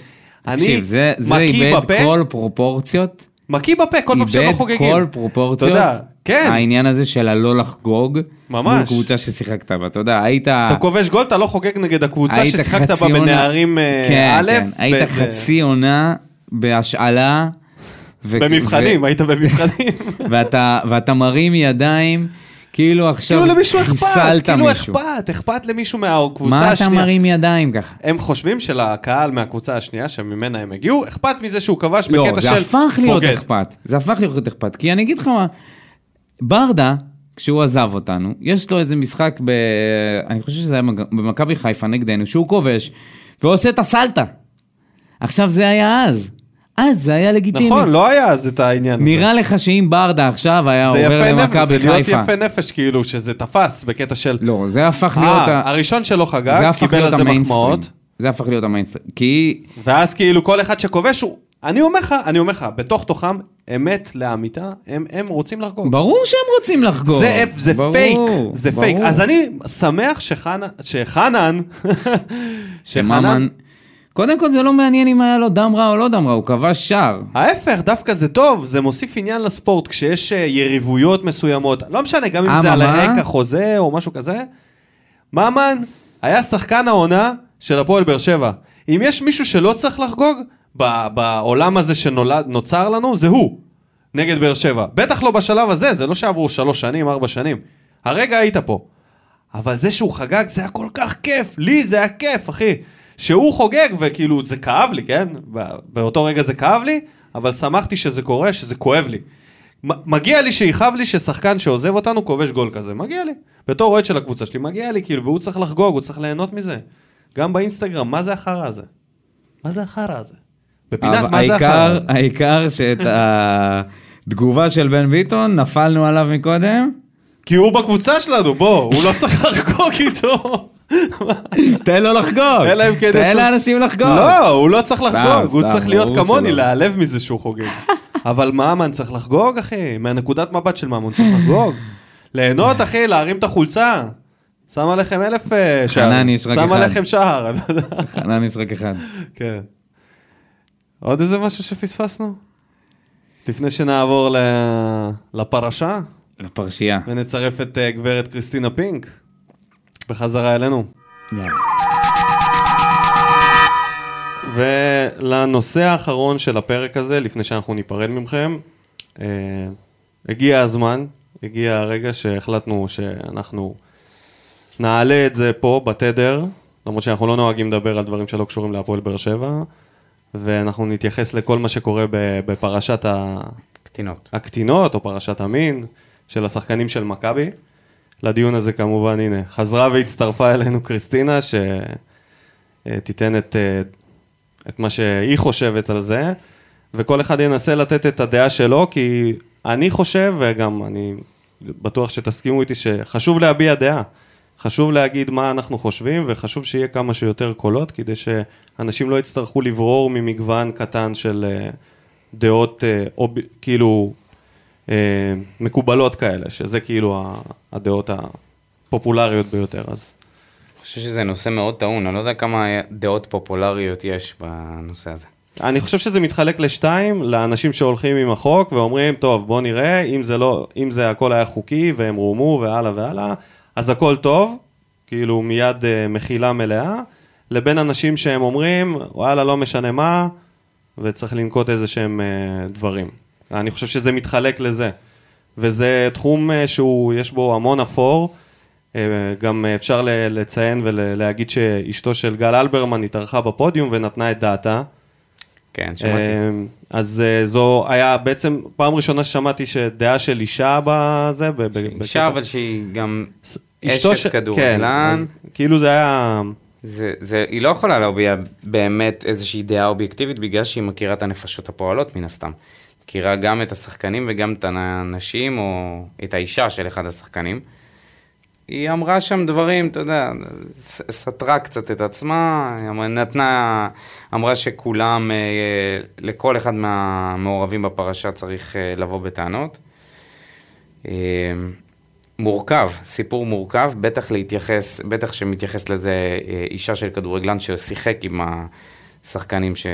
אני תקשיב, זה, זה מקיא איבד בפה, כל פרופורציות מקיא בפה כל פעם שהם לא איבד חוגגים. כל פרופורציות. אתה יודע, כן. העניין הזה של הלא לחגוג. ממש. מול קבוצה ששיחקת בה, אתה יודע, היית... אתה כובש גול, אתה לא חוגג נגד הקבוצה ששיחקת בה בנערים אה, כן, א', כן. היית באיזה- חצי עונה בהשאלה. ו- במבחנים, היית במבחנים. ו- ואתה, ואתה מרים ידיים, כאילו עכשיו כאילו למישהו אכפת, כאילו מישהו. אכפת, אכפת למישהו מהקבוצה מה אתה השנייה. מרים ידיים ככה? הם חושבים שלקהל מהקבוצה השנייה שממנה הם הגיעו, אכפת מזה שהוא כבש לא, בקטע זה של הפך להיות בוגד. אכפת. זה הפך להיות אכפת. כי אני אגיד לך מה, ברדה, כשהוא עזב אותנו, יש לו איזה משחק ב... אני חושב שזה היה במכבי חיפה נגדנו, שהוא כובש, ועושה את הסלטה. עכשיו זה היה אז. אז זה היה לגיטימי. נכון, לא היה אז את העניין הזה. נראה לך שאם ברדה עכשיו היה זה עובר למכבי זה להיות חיפה... יפה נפש, כאילו, שזה תפס בקטע של... לא, זה הפך להיות... אה, ה- הראשון שלא חגג, קיבל להיות על זה. מחמאות, זה הפך להיות המיינסטרים. כי ואז כאילו כל אחד שכובש הוא... אני אומר לך, אני אומר לך, בתוך תוכם, אמת לאמיתה, הם, הם רוצים לחגוג. ברור שהם רוצים לחגוג. זה, זה ברור, פייק, זה ברור. פייק. אז אני שמח שחנן, שחנן, שממן... קודם כל זה לא מעניין אם היה לו דם רע או לא דם רע, הוא כבש שער. ההפך, דווקא זה טוב, זה מוסיף עניין לספורט, כשיש אה, יריבויות מסוימות, לא משנה, גם אם זה על אממה? הרקע חוזה או משהו כזה. ממן היה שחקן העונה של הפועל באר שבע. אם יש מישהו שלא צריך לחגוג ב- בעולם הזה שנוצר לנו, זה הוא, נגד באר שבע. בטח לא בשלב הזה, זה לא שעברו שלוש שנים, ארבע שנים. הרגע היית פה. אבל זה שהוא חגג, זה היה כל כך כיף. לי זה היה כיף, אחי. שהוא חוגג, וכאילו, זה כאב לי, כן? באותו רגע זה כאב לי, אבל שמחתי שזה קורה, שזה כואב לי. מגיע לי שיכאב לי ששחקן שעוזב אותנו כובש גול כזה, מגיע לי. בתור אוהד של הקבוצה שלי, מגיע לי, כאילו, והוא צריך לחגוג, הוא צריך ליהנות מזה. גם באינסטגרם, מה זה החרא הזה? מה זה החרא הזה? בפינת, מה זה החרא הזה? העיקר שאת התגובה של בן ביטון, נפלנו עליו מקודם. כי הוא בקבוצה שלנו, בוא, הוא לא צריך לחגוג איתו. תן לו לחגוג. אם כן יש תן לאנשים לחגוג. לא, הוא לא צריך לחגוג, הוא צריך להיות כמוני. להיעלב מזה שהוא חוגג. אבל ממן צריך לחגוג, אחי? מהנקודת מבט של ממן צריך לחגוג. ליהנות, אחי, להרים את החולצה. שם עליכם אלף אה, שער. חנן, יש רק שם אחד. עליכם שער. חנן יש רק אחד. כן. עוד איזה משהו שפספסנו? לפני שנעבור לפרשה, לפרשייה. ונצרף את אה, גברת קריסטינה פינק בחזרה אלינו. יאללה. ולנושא האחרון של הפרק הזה, לפני שאנחנו ניפרד מכם, אה, הגיע הזמן, הגיע הרגע שהחלטנו שאנחנו נעלה את זה פה בתדר, למרות שאנחנו לא נוהגים לדבר על דברים שלא קשורים להפועל באר שבע, ואנחנו נתייחס לכל מה שקורה בפרשת ה... קטינות. הקטינות, או פרשת המין, של השחקנים של מכבי. לדיון הזה כמובן, הנה, חזרה והצטרפה אלינו קריסטינה, שתיתן את, אה, את מה שהיא חושבת על זה, וכל אחד ינסה לתת את הדעה שלו, כי אני חושב, וגם אני בטוח שתסכימו איתי, שחשוב להביע דעה. חשוב להגיד מה אנחנו חושבים, וחשוב שיהיה כמה שיותר קולות, כדי שאנשים לא יצטרכו לברור ממגוון קטן של אה, דעות, אה, אוב, כאילו, מקובלות כאלה, שזה כאילו הדעות הפופולריות ביותר. אז אני חושב שזה נושא מאוד טעון, אני לא יודע כמה דעות פופולריות יש בנושא הזה. אני חושב שזה מתחלק לשתיים, לאנשים שהולכים עם החוק ואומרים, טוב, בוא נראה, אם זה לא, אם זה הכל היה חוקי והם רומו והלאה והלאה, אז הכל טוב, כאילו מיד אה, מחילה מלאה, לבין אנשים שהם אומרים, וואלה, לא משנה מה, וצריך לנקוט איזה שהם אה, דברים. אני חושב שזה מתחלק לזה. וזה תחום אה, שהוא, יש בו המון אפור. אה, גם אפשר לציין ולהגיד שאשתו של גל אלברמן התארחה בפודיום ונתנה את דעתה. כן, שמעתי. אמ, אז אה, זו היה בעצם פעם ראשונה ששמעתי שדעה של אישה בזה. אישה בקטע- אבל שהיא גם אשת ש- כן, כדורגלן, אז כאילו זה היה... זה, זה, היא לא יכולה להביע באמת איזושהי דעה אובייקטיבית בגלל שהיא מכירה את הנפשות הפועלות מן הסתם. מכירה גם את השחקנים וגם את האנשים או את האישה של אחד השחקנים. היא אמרה שם דברים, אתה יודע, סתרה קצת את עצמה, היא אמרה- נתנה, אמרה שכולם, אה, לכל אחד מהמעורבים בפרשה צריך אה, לבוא בטענות. אה, מורכב, סיפור מורכב, בטח להתייחס, בטח שמתייחס לזה אה, אישה של כדורגלן ששיחק עם השחקנים ש...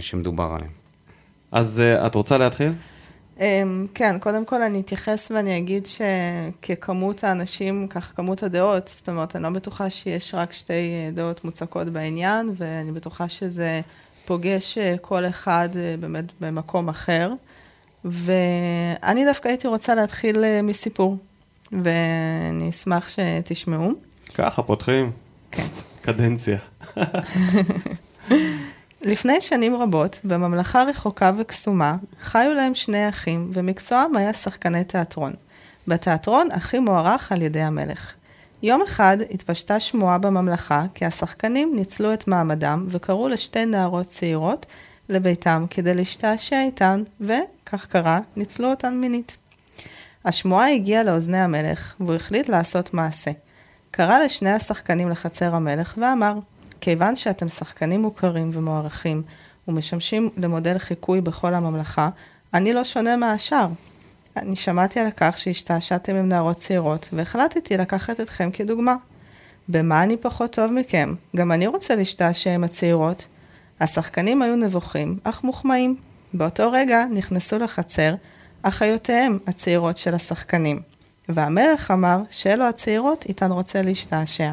שמדובר עליהם. אז אה, את רוצה להתחיל? אמ, כן, קודם כל אני אתייחס ואני אגיד שככמות האנשים, כך כמות הדעות, זאת אומרת, אני לא בטוחה שיש רק שתי אה, דעות מוצקות בעניין, ואני בטוחה שזה פוגש אה, כל אחד באמת במקום אחר. ואני דווקא הייתי רוצה להתחיל מסיפור, ואני אשמח שתשמעו. ככה, פותחים. כן. קדנציה. לפני שנים רבות, בממלכה רחוקה וקסומה, חיו להם שני אחים, ומקצועם היה שחקני תיאטרון. בתיאטרון הכי מוערך על ידי המלך. יום אחד התפשטה שמועה בממלכה, כי השחקנים ניצלו את מעמדם וקראו לשתי נערות צעירות לביתם כדי להשתעשע איתן, וכך קרה, ניצלו אותן מינית. השמועה הגיעה לאוזני המלך, והוא החליט לעשות מעשה. קרא לשני השחקנים לחצר המלך ואמר, כיוון שאתם שחקנים מוכרים ומוערכים ומשמשים למודל חיקוי בכל הממלכה, אני לא שונה מהשאר. אני שמעתי על כך שהשתעשעתם עם נערות צעירות, והחלטתי לקחת אתכם כדוגמה. במה אני פחות טוב מכם? גם אני רוצה להשתעשע עם הצעירות. השחקנים היו נבוכים, אך מוחמאים. באותו רגע נכנסו לחצר אחיותיהם הצעירות של השחקנים, והמלך אמר שאלו הצעירות איתן רוצה להשתעשע.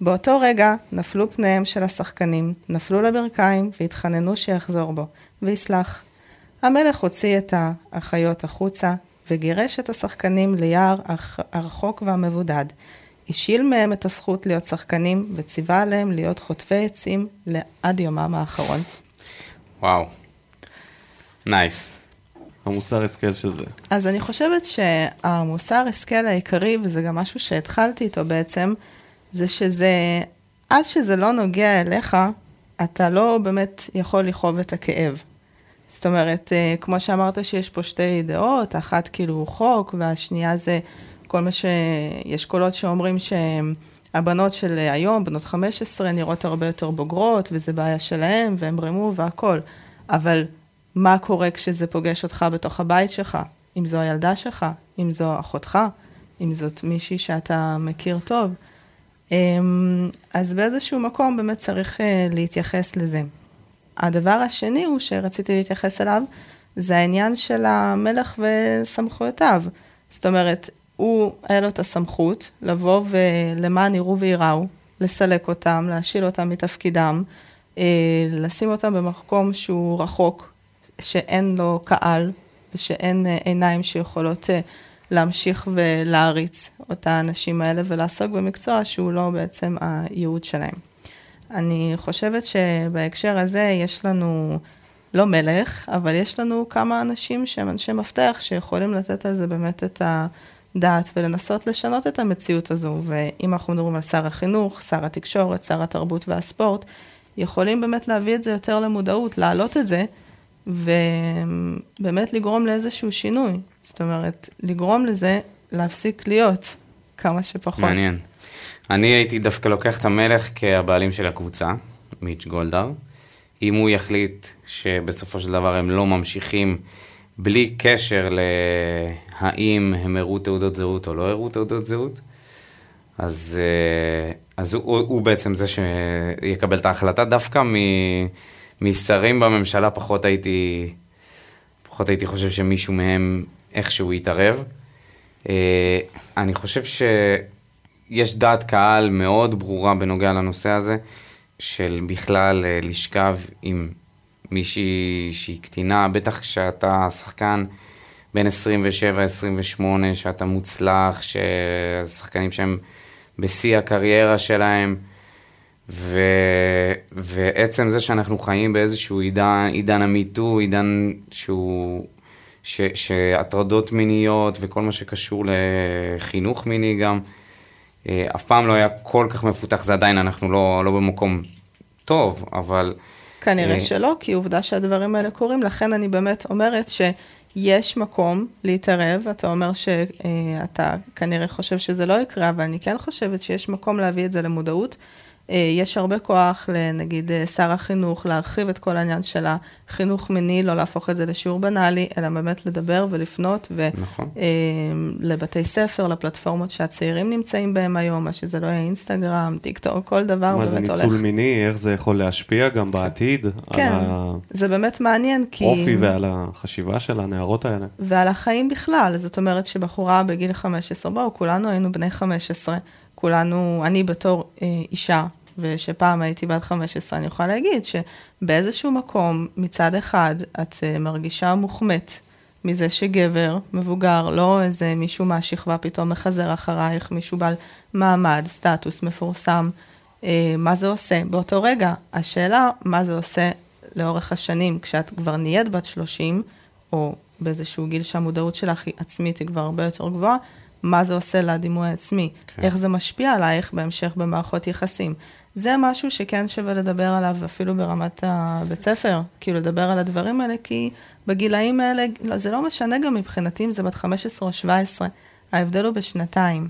באותו רגע נפלו פניהם של השחקנים, נפלו לברכיים והתחננו שיחזור בו, ויסלח. המלך הוציא את האחיות החוצה, וגירש את השחקנים ליער הרחוק והמבודד. השיל מהם את הזכות להיות שחקנים, וציווה עליהם להיות חוטבי עצים עד יומם האחרון. וואו. נייס. המוסר השכל של זה. אז אני חושבת שהמוסר השכל העיקרי, וזה גם משהו שהתחלתי איתו בעצם, זה שזה, עד שזה לא נוגע אליך, אתה לא באמת יכול לכאוב את הכאב. זאת אומרת, אה, כמו שאמרת שיש פה שתי דעות, אחת כאילו חוק, והשנייה זה כל מה ש... יש קולות שאומרים שהבנות של היום, בנות 15, נראות הרבה יותר בוגרות, וזה בעיה שלהם, והם רימו והכול. אבל מה קורה כשזה פוגש אותך בתוך הבית שלך? אם זו הילדה שלך, אם זו אחותך, אם זאת מישהי שאתה מכיר טוב. אמ, אז באיזשהו מקום באמת צריך אה, להתייחס לזה. הדבר השני הוא שרציתי להתייחס אליו, זה העניין של המלך וסמכויותיו. זאת אומרת, הוא, היה לו את הסמכות לבוא ולמען יראו וייראו, לסלק אותם, להשיל אותם מתפקידם, אה, לשים אותם במקום שהוא רחוק, שאין לו קהל ושאין אה, עיניים שיכולות להמשיך ולהריץ את האנשים האלה ולעסוק במקצוע שהוא לא בעצם הייעוד שלהם. אני חושבת שבהקשר הזה יש לנו, לא מלך, אבל יש לנו כמה אנשים שהם אנשי מפתח שיכולים לתת על זה באמת את הדעת ולנסות לשנות את המציאות הזו. ואם אנחנו מדברים על שר החינוך, שר התקשורת, שר התרבות והספורט, יכולים באמת להביא את זה יותר למודעות, להעלות את זה, ובאמת לגרום לאיזשהו שינוי. זאת אומרת, לגרום לזה להפסיק להיות כמה שפחות. מעניין. אני הייתי דווקא לוקח את המלך כהבעלים של הקבוצה, מיץ' גולדהר. אם הוא יחליט שבסופו של דבר הם לא ממשיכים בלי קשר להאם הם הראו תעודות זהות או לא הראו תעודות זהות, אז, אה, אז הוא, הוא בעצם זה שיקבל את ההחלטה. דווקא משרים בממשלה פחות הייתי, פחות הייתי חושב שמישהו מהם איכשהו יתערב. אה, אני חושב שיש דעת קהל מאוד ברורה בנוגע לנושא הזה, של בכלל אה, לשכב עם מישהי שהיא קטינה, בטח כשאתה שחקן בין 27-28, שאתה מוצלח, ששחקנים שהם בשיא הקריירה שלהם, ו... ועצם זה שאנחנו חיים באיזשהו עידן, עידן המיטו, עידן שהוא שהטרדות מיניות וכל מה שקשור לחינוך מיני גם, אה, אף פעם לא היה כל כך מפותח, זה עדיין אנחנו לא, לא במקום טוב, אבל... כנראה אה, שלא, כי עובדה שהדברים האלה קורים, לכן אני באמת אומרת שיש מקום להתערב, אתה אומר שאתה כנראה חושב שזה לא יקרה, אבל אני כן חושבת שיש מקום להביא את זה למודעות. אה, יש הרבה כוח לנגיד אה, שר החינוך להרחיב את כל העניין של החינוך מיני, לא להפוך את זה לשיעור בנאלי, אלא באמת לדבר ולפנות ו- נכון. אה, לבתי ספר, לפלטפורמות שהצעירים נמצאים בהם היום, מה שזה לא יהיה אינסטגרם, טיק טוק, כל דבר מה זה באמת הולך. ניצול מיני, איך זה יכול להשפיע גם בעתיד, כן, על זה באמת מעניין, כי... האופי ועל החשיבה של הנערות האלה. ועל החיים בכלל. זאת אומרת שבחורה בגיל 15, בואו, כולנו היינו בני 15, כולנו, אני בתור אה, אישה, ושפעם הייתי בת 15, אני יכולה להגיד שבאיזשהו מקום, מצד אחד, את אה, מרגישה מוחמאת מזה שגבר, מבוגר, לא איזה מישהו מהשכבה פתאום מחזר אחרייך, מישהו בעל מעמד, סטטוס, מפורסם, אה, מה זה עושה באותו רגע. השאלה, מה זה עושה לאורך השנים, כשאת כבר נהיית בת 30, או באיזשהו גיל שהמודעות שלך היא עצמית היא כבר הרבה יותר גבוהה, מה זה עושה לדימוי העצמי, כן. איך זה משפיע עלייך בהמשך במערכות יחסים. זה משהו שכן שווה לדבר עליו אפילו ברמת הבית ספר, כאילו לדבר על הדברים האלה, כי בגילאים האלה, לא, זה לא משנה גם מבחינתי אם זה בת 15 או 17, ההבדל הוא בשנתיים.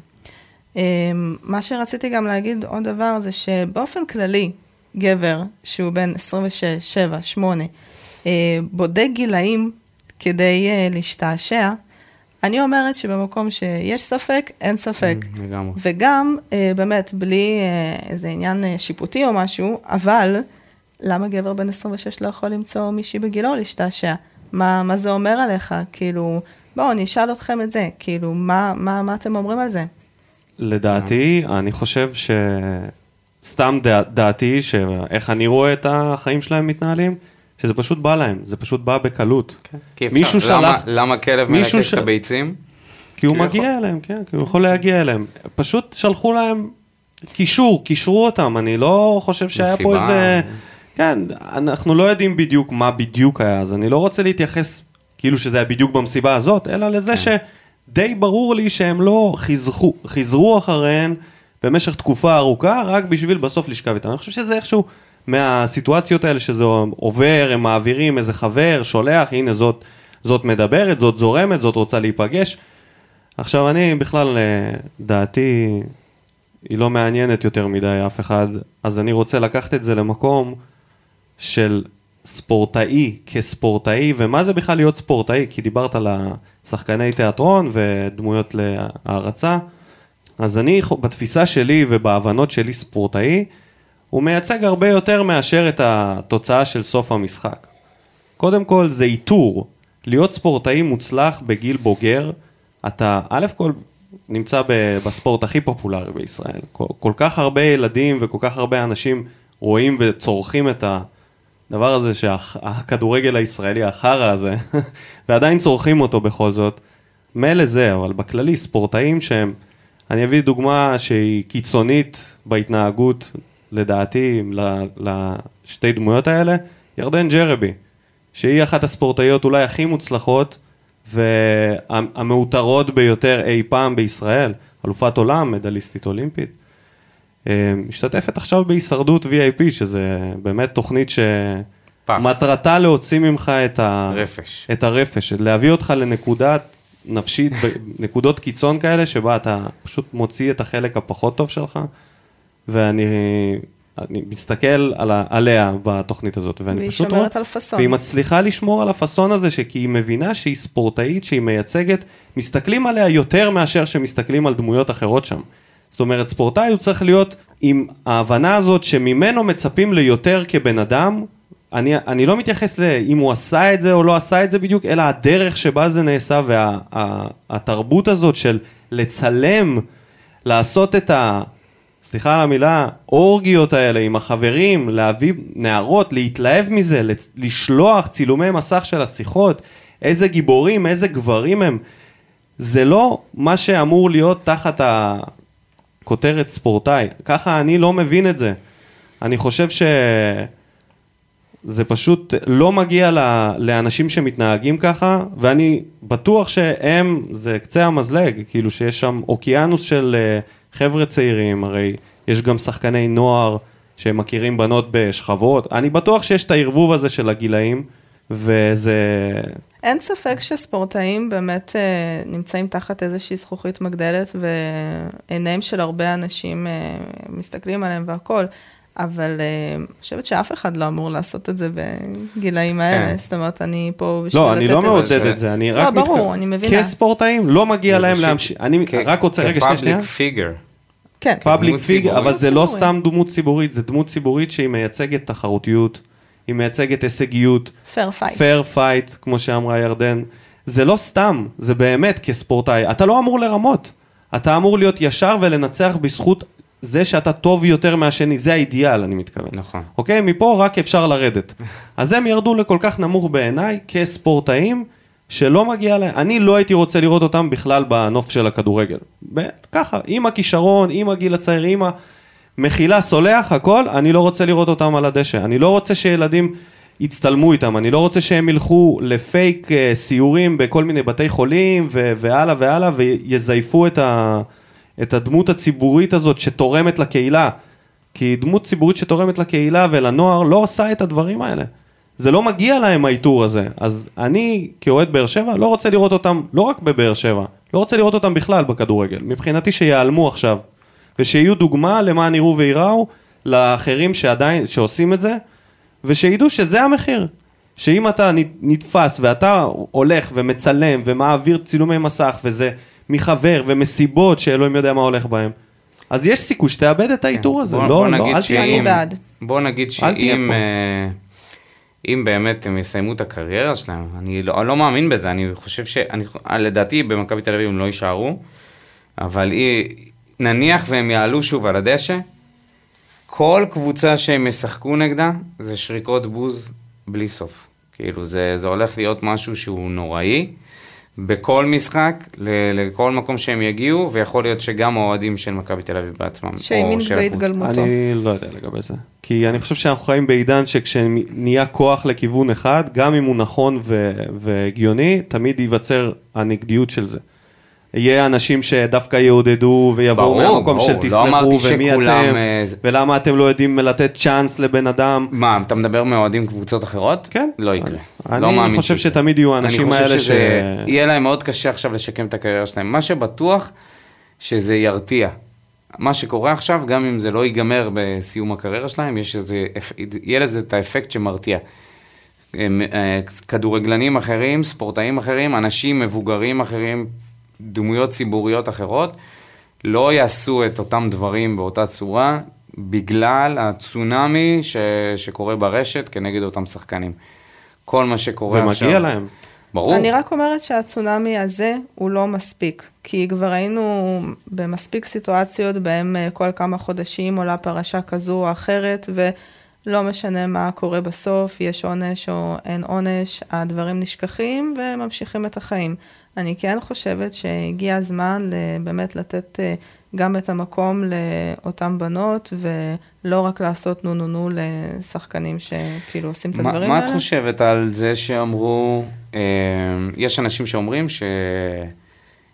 אמ, מה שרציתי גם להגיד עוד דבר זה שבאופן כללי, גבר שהוא בן 26, 7, 8, אה, בודק גילאים כדי אה, להשתעשע, אני אומרת שבמקום שיש ספק, אין ספק. לגמרי. וגם, אה, באמת, בלי אה, איזה עניין אה, שיפוטי או משהו, אבל למה גבר בן 26 לא יכול למצוא מישהי בגילו להשתעשע? מה, מה זה אומר עליך? כאילו, בואו, אני אשאל אתכם את זה. כאילו, מה, מה, מה אתם אומרים על זה? לדעתי, אני חושב ש... סתם דע, דעתי, שאיך אני רואה את החיים שלהם מתנהלים, שזה פשוט בא להם, זה פשוט בא בקלות. כי אפשר. מישהו למה- שלח- למה כלב מלקק ש- את הביצים? כי הוא הוא מגיע יכול. אליהם, כן, כי הוא יכול להגיע אליהם. פשוט שלחו להם קישור, קישרו אותם, אני לא חושב שהיה פה מסיבה. איזה... כן, אנחנו לא יודעים בדיוק מה בדיוק היה, אז אני לא רוצה להתייחס כאילו שזה היה בדיוק במסיבה הזאת, אלא לזה שדי ברור לי שהם לא חיזרו, חיזרו אחריהן במשך תקופה ארוכה, רק בשביל בסוף לשכב איתם. אני חושב שזה איכשהו מהסיטואציות האלה שזה עובר, הם מעבירים איזה חבר, שולח, הנה זאת, זאת מדברת, זאת זורמת, זאת רוצה להיפגש. עכשיו אני בכלל, אה, דעתי היא לא מעניינת יותר מדי אף אחד, אז אני רוצה לקחת את זה למקום של ספורטאי כספורטאי, ומה זה בכלל להיות ספורטאי? כי דיברת על השחקני תיאטרון ודמויות להערצה. אז אני, בתפיסה שלי ובהבנות שלי ספורטאי, הוא מייצג הרבה יותר מאשר את התוצאה של סוף המשחק. קודם כל זה איתור. להיות ספורטאי מוצלח בגיל בוגר, אתה א' כל נמצא בספורט הכי פופולרי בישראל. כל, כל כך הרבה ילדים וכל כך הרבה אנשים רואים וצורכים את הדבר הזה שהכדורגל הישראלי, החרא הזה, ועדיין צורכים אותו בכל זאת. מילא זה, אבל בכללי ספורטאים שהם, אני אביא דוגמה שהיא קיצונית בהתנהגות, לדעתי, לשתי דמויות האלה, ירדן ג'רבי, שהיא אחת הספורטאיות אולי הכי מוצלחות והמעוטרות ביותר אי פעם בישראל, אלופת עולם, מדליסטית אולימפית. אה, משתתפת עכשיו בהישרדות VIP, שזה באמת תוכנית פח. שמטרתה להוציא ממך את, ה... רפש. את הרפש, להביא אותך לנקודת נפשית, נקודות קיצון כאלה, שבה אתה פשוט מוציא את החלק הפחות טוב שלך, ואני אני מסתכל על ה... עליה בתוכנית הזאת, ואני והיא פשוט שומרת על פאסון. והיא מצליחה לשמור על הפאסון הזה, כי היא מבינה שהיא ספורטאית, שהיא מייצגת, מסתכלים עליה יותר מאשר שמסתכלים על דמויות אחרות שם. זאת אומרת, ספורטאי הוא צריך להיות עם ההבנה הזאת שממנו מצפים ליותר כבן אדם. אני, אני לא מתייחס לאם הוא עשה את זה או לא עשה את זה בדיוק, אלא הדרך שבה זה נעשה והתרבות הזאת של לצלם, לעשות את ה... סליחה על המילה, אורגיות האלה עם החברים, להביא נערות, להתלהב מזה, לשלוח צילומי מסך של השיחות, איזה גיבורים, איזה גברים הם. זה לא מה שאמור להיות תחת הכותרת ספורטאי. ככה אני לא מבין את זה. אני חושב שזה פשוט לא מגיע לאנשים שמתנהגים ככה, ואני בטוח שהם, זה קצה המזלג, כאילו שיש שם אוקיינוס של אה, חבר'ה צעירים, הרי יש גם שחקני נוער שמכירים בנות בשכבות. אני בטוח שיש את הערבוב הזה של הגילאים, וזה... אין ספק שספורטאים באמת אה, נמצאים תחת איזושהי זכוכית מגדלת, ועיניהם של הרבה אנשים אה, מסתכלים עליהם והכול, אבל אה, אני חושבת שאף אחד לא אמור לעשות את זה בגילאים האלה. כן. זאת אומרת, אני פה בשביל לא, לתת אני לא את מעודד זה. את זה, אני לא, רק... ברור, אני מבינה. כספורטאים, לא מגיע להם להמשיך. אני כ- רק רוצה, רגע, שנייה, שנייה. כ public figure. כן, public דמות fig, ציבורית. אבל זה לא. סתם דמות ציבורית, זה דמות ציבורית שהיא מייצגת תחרותיות, היא מייצגת הישגיות, fair fight. fair fight, כמו שאמרה ירדן. זה לא סתם, זה באמת כספורטאי. אתה לא אמור לרמות. אתה אמור להיות ישר ולנצח בזכות זה שאתה טוב יותר מהשני, זה האידיאל, אני מתכוון. נכון. אוקיי? מפה רק אפשר לרדת. אז הם ירדו לכל כך נמוך בעיניי, כספורטאים, שלא מגיע להם. אני לא הייתי רוצה לראות אותם בכלל בנוף של הכדורגל. ככה, עם הכישרון, עם הגיל הצעיר, עם המחילה, סולח, הכל, אני לא רוצה לראות אותם על הדשא. אני לא רוצה שילדים יצטלמו איתם, אני לא רוצה שהם ילכו לפייק אה, סיורים בכל מיני בתי חולים, והלאה והלאה, ויזייפו את, ה- את הדמות הציבורית הזאת שתורמת לקהילה. כי דמות ציבורית שתורמת לקהילה ולנוער לא עושה את הדברים האלה. זה לא מגיע להם העיטור הזה. אז אני, כאוהד באר שבע, לא רוצה לראות אותם, לא רק בבאר שבע, לא רוצה לראות אותם בכלל בכדורגל. מבחינתי שיעלמו עכשיו, ושיהיו דוגמה למען יראו וייראו לאחרים שעדיין, שעושים את זה, ושידעו שזה המחיר. שאם אתה נתפס ואתה הולך ומצלם ומעביר צילומי מסך וזה מחבר ומסיבות שאלוהים יודע מה הולך בהם, אז יש סיכוי שתאבד את העיטור הזה. בוא- לא, בוא לא, נגיד אל תהיה... אני בעד. בוא נגיד שאם. אה, אם באמת הם יסיימו את הקריירה שלהם, אני לא, אני לא מאמין בזה, אני חושב ש... אני, לדעתי במכבי תל אביב הם לא יישארו, אבל אי, נניח והם יעלו שוב על הדשא, כל קבוצה שהם ישחקו נגדה זה שריקות בוז בלי סוף. כאילו זה, זה הולך להיות משהו שהוא נוראי. בכל משחק, ל- לכל מקום שהם יגיעו, ויכול להיות שגם האוהדים של מכבי תל אביב בעצמם, הקבוצה. בהתגלמותו. אני לא יודע לגבי זה. כי אני חושב שאנחנו חיים בעידן שכשנהיה כוח לכיוון אחד, גם אם הוא נכון והגיוני, תמיד ייווצר הנגדיות של זה. יהיה אנשים שדווקא יעודדו ויבואו ברור, מהמקום ברור. של לא תסלחו אמרתי ומי שכולם, אתם, זה- ולמה אתם לא יודעים לתת צ'אנס לבן אדם. מה, אתה מדבר מאוהדים קבוצות אחרות? כן. לא יקרה. אני לא מאמין חושב שיקרה. שתמיד יהיו האנשים אני האלה חושב שזה יהיה להם מאוד קשה עכשיו לשקם את הקריירה שלהם. מה שבטוח, שזה ירתיע. מה שקורה עכשיו, גם אם זה לא ייגמר בסיום הקריירה שלהם, יש איזה, יהיה לזה את האפקט שמרתיע. אה, כדורגלנים אחרים, ספורטאים אחרים, אנשים מבוגרים אחרים, דמויות ציבוריות אחרות, לא יעשו את אותם דברים באותה צורה, בגלל הצונאמי ש, שקורה ברשת כנגד אותם שחקנים. כל מה שקורה עכשיו... ומגיע להם. ברור. אני רק אומרת שהצונאמי הזה הוא לא מספיק, כי כבר היינו במספיק סיטואציות בהם אה, כל כמה חודשים עולה פרשה כזו או אחרת, ולא משנה מה קורה בסוף, יש עונש או אין עונש, הדברים נשכחים וממשיכים את החיים. אני כן חושבת שהגיע הזמן באמת לתת אה, גם את המקום לאותן בנות, ולא רק לעשות נו נו נו לשחקנים שכאילו עושים את מה, הדברים מה האלה. את חושבת על זה שאמרו, אה, יש אנשים שאומרים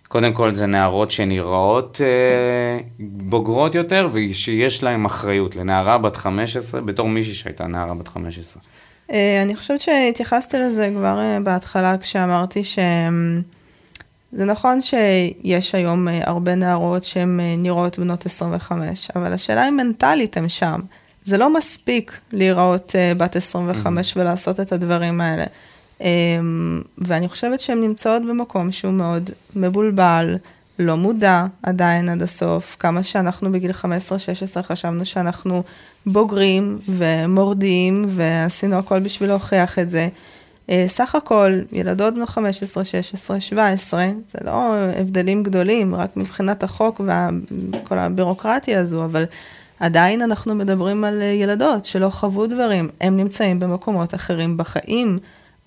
שקודם כל זה נערות שנראות אה, בוגרות יותר ושיש להן אחריות לנערה בת 15, בתור מישהי שהייתה נערה בת 15. אה, אני חושבת שהתייחסתי לזה כבר אה, בהתחלה כשאמרתי שזה נכון שיש היום אה, הרבה נערות שהן אה, נראות בנות 25, אבל השאלה היא מנטלית הן שם. זה לא מספיק להיראות אה, בת 25 ולעשות את הדברים האלה. אה, ואני חושבת שהן נמצאות במקום שהוא מאוד מבולבל, לא מודע עדיין עד הסוף, כמה שאנחנו בגיל 15-16 חשבנו שאנחנו בוגרים ומורדים ועשינו הכל בשביל להוכיח את זה. אה, סך הכל, ילדות בנות 15, 16, 17, זה לא הבדלים גדולים, רק מבחינת החוק וכל הבירוקרטיה הזו, אבל עדיין אנחנו מדברים על אה, ילדות שלא חוו דברים, הם נמצאים במקומות אחרים בחיים,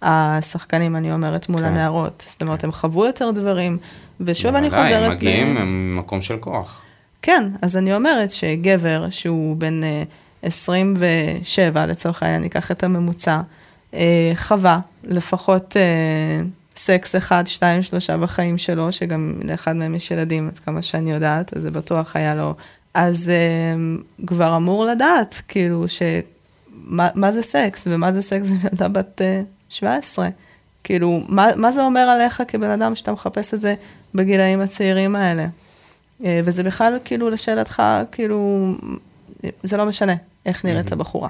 השחקנים, אני אומרת, מול כן. הנערות. זאת אומרת, הם חוו יותר דברים, ושוב אני חוזרת... הם מגיעים ממקום של כוח. כן, אז אני אומרת שגבר שהוא בן אה, 27, לצורך העניין, ניקח את הממוצע, אה, חווה לפחות אה, סקס אחד, שתיים, שלושה בחיים שלו, שגם לאחד מהם יש ילדים, עד כמה שאני יודעת, אז זה בטוח היה לו. אז אה, כבר אמור לדעת, כאילו, ש... מה, מה זה סקס, ומה זה סקס עם ילדה בת אה, 17. כאילו, מה, מה זה אומר עליך כבן אדם שאתה מחפש את זה בגילאים הצעירים האלה? אה, וזה בכלל, כאילו, לשאלתך, כאילו, זה לא משנה איך נראית הבחורה.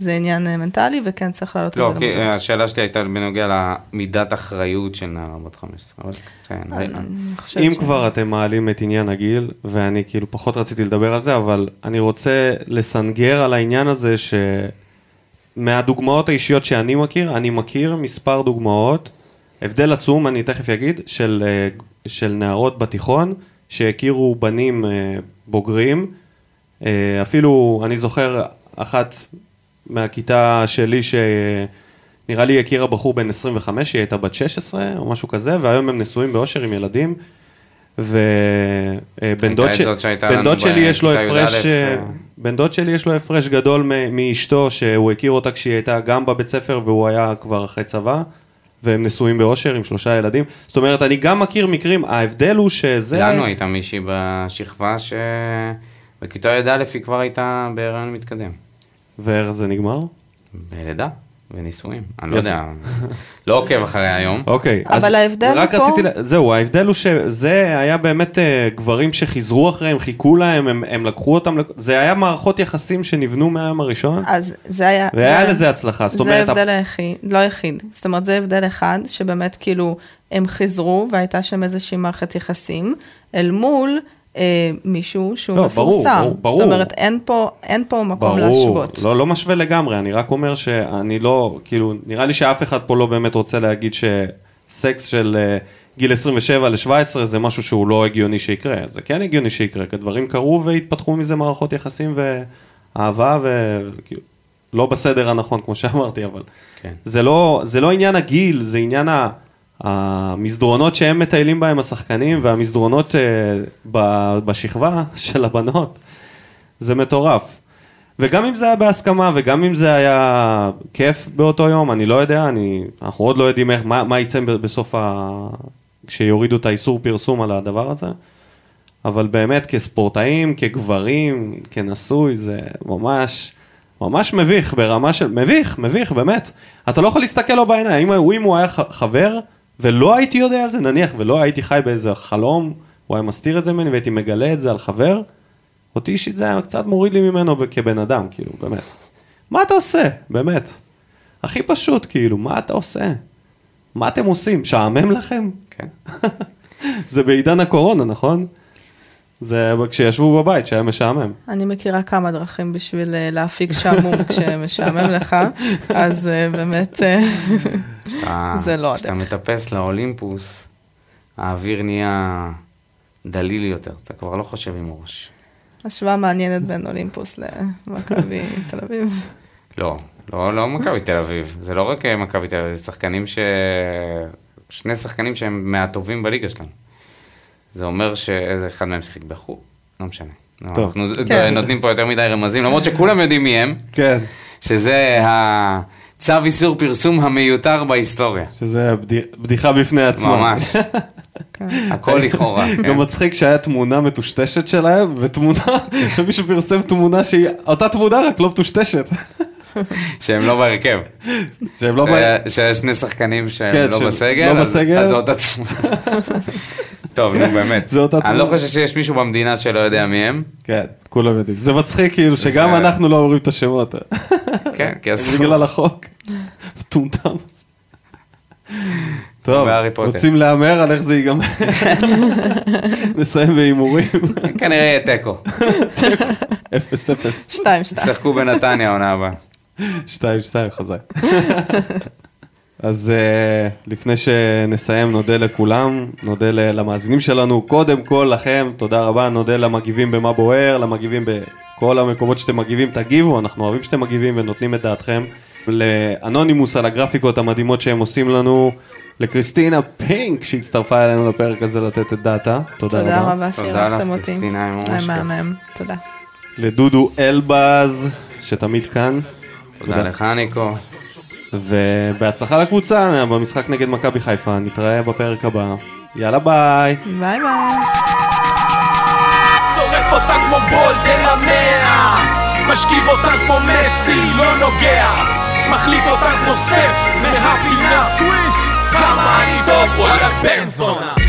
זה עניין אה, מנטלי, וכן צריך להעלות לא, את זה כי למודעות. השאלה שלי הייתה בנוגע למידת אחריות של נערה בת 15. אבל כן, אני ראינו. חושבת אם ש- כבר אתם מעלים את עניין הגיל, ואני כאילו פחות רציתי לדבר על זה, אבל אני רוצה לסנגר על העניין הזה שמהדוגמאות האישיות שאני מכיר, אני מכיר מספר דוגמאות, הבדל עצום, אני תכף אגיד, של, אה, של נערות בתיכון שהכירו בנים אה, בוגרים. אה, אפילו, אני זוכר אחת מהכיתה שלי שנראה לי הכירה בחור בן 25, היא הייתה בת 16 או משהו כזה, והיום הם נשואים באושר עם ילדים. ובן דוד, את ש... בן דוד שלי יש לו הפרש, י"א, אה, אה. בן דוד שלי יש לו הפרש גדול מאשתו, שהוא הכיר אותה כשהיא הייתה גם בבית ספר והוא היה כבר אחרי צבא, והם נשואים באושר עם שלושה ילדים. זאת אומרת, אני גם מכיר מקרים, ההבדל הוא שזה... לנו הייתה מישהי בשכבה שבכיתה י"א היא כבר הייתה בהיריון מתקדם. ואיך זה נגמר? בלידה ונישואים. אני לא. יודע, לא עוקב אחרי היום. אוקיי, אבל אז ההבדל רק פה- רציתי, לה- זהו, ההבדל הוא שזה היה באמת אה, גברים שחיזרו אחריהם, חיכו להם, הם, הם לקחו אותם, זה היה מערכות יחסים שנבנו מהיום הראשון, אז זה היה... והיה זה- לזה הצלחה, זאת זה אומרת, ההבדל היחיד, לא היחיד. זאת אומרת, זה הבדל אחד, שבאמת כאילו הם חיזרו והייתה שם איזושהי מערכת יחסים, אל מול אה, מישהו שהוא לא, ברור, מפורסם. ברור, ברור. זאת אומרת, אין פה, אין פה מקום ברור, להשוות. לא, לא משווה לגמרי, אני רק אומר שאני לא, כאילו, נראה לי שאף אחד פה לא באמת רוצה להגיד שסקס של אה, גיל 27 ל-17 זה משהו שהוא לא הגיוני שיקרה, זה כן הגיוני שיקרה, כי דברים קרו והתפתחו מזה מערכות יחסים ואהבה וכאילו, לא בסדר הנכון כמו שאמרתי, אבל כן. זה לא, זה לא עניין הגיל, זה עניין ה... המסדרונות שהם מטיילים בהם השחקנים והמסדרונות אה, ב- בשכבה של הבנות, זה מטורף. וגם אם זה היה בהסכמה וגם אם זה היה כיף באותו יום, אני לא יודע, אני, אנחנו עוד לא יודעים איך, מה, מה יצא בסוף ה... כשיורידו את האיסור פרסום על הדבר הזה, אבל באמת כספורטאים, כגברים, כנשוי, זה ממש, ממש מביך ברמה של, מביך, מביך, באמת. אתה לא יכול להסתכל לו בעיניים, אם, אם הוא היה חבר ולא הייתי יודע על זה, נניח, ולא הייתי חי באיזה חלום, הוא היה מסתיר את זה ממני והייתי מגלה את זה על חבר, אותי אישית זה היה קצת מוריד לי ממנו כבן אדם, כאילו, באמת. מה אתה עושה? באמת. הכי פשוט, כאילו, מה אתה עושה? מה אתם עושים? שעמם לכם? כן. זה בעידן הקורונה, נכון? זה כשישבו בבית, שהיה משעמם. אני מכירה כמה דרכים בשביל אה, להפיק שעמום כשמשעמם לך, אז אה, באמת, אה, כשאתה- זה לא כשאתה. מטפס לאולימפוס, האוויר נהיה דליל יותר, אתה כבר לא חושב עם הראש. השוואה מעניינת בין אולימפוס למכבי תל אביב. לא, לא, לא מכבי תל אביב. זה לא רק אה, מכבי תל אביב, זה שחקנים ש... שני שחקנים שהם מהטובים בליגה שלנו. זה אומר שאיזה אחד מהם שיחק בחו"ל, לא משנה. טוב. אנחנו כן. נותנים פה יותר מדי רמזים, למרות שכולם יודעים מי הם, כן. שזה הצו איסור פרסום המיותר בהיסטוריה. שזה בדי- בדיחה בפני עצמה. ממש. כן. הכל לכאורה. כן. גם מצחיק שהיה תמונה מטושטשת שלהם, ותמונה, ומישהו פרסם תמונה שהיא אותה תמונה רק לא מטושטשת. שהם לא בהרכב. שהם לא... שהיה- בא- שיש שני שחקנים שהם כן, לא בסגל, לא אז- בסגל. אז זו אותה תמונה. טוב, נו באמת. זה אותה אני לא תמונה. חושב שיש מישהו במדינה שלא יודע מי הם. כן, כולם יודעים. זה מצחיק כאילו שגם אנחנו לא אומרים את השמות. כן, כי זה אסור. בגלל החוק. מטומטם. טוב. רוצים להמר על איך זה ייגמר. נסיים בהימורים. כנראה יהיה תיקו. אפס אפס. שתיים, שתיים. ישחקו בנתניה העונה הבאה. שתיים שתיים חזק. אז uh, לפני שנסיים נודה לכולם, נודה למאזינים שלנו, קודם כל לכם, תודה רבה, נודה למגיבים במה בוער, למגיבים בכל המקומות שאתם מגיבים, תגיבו, אנחנו אוהבים שאתם מגיבים ונותנים את דעתכם. לאנונימוס על הגרפיקות המדהימות שהם עושים לנו, לקריסטינה פינק שהצטרפה אלינו לפרק הזה לתת את דעתה, תודה, תודה רבה. רבה תודה שאירחתם לך, אותי. קריסטינה, היה ממש היה כיף. מהמם, תודה. לדודו אלבז, שתמיד כאן. תודה לך, ניקו. ובהצלחה לקבוצה במשחק נגד מכבי חיפה, נתראה בפרק הבא. יאללה ביי. ביי ביי. שורף אותה כמו בולד אל המאה משכיב אותה כמו מסי, לא נוגע. מחליט אותה כמו סטף מהפינה. סוויש כמה אני טוב וואלה בן זונה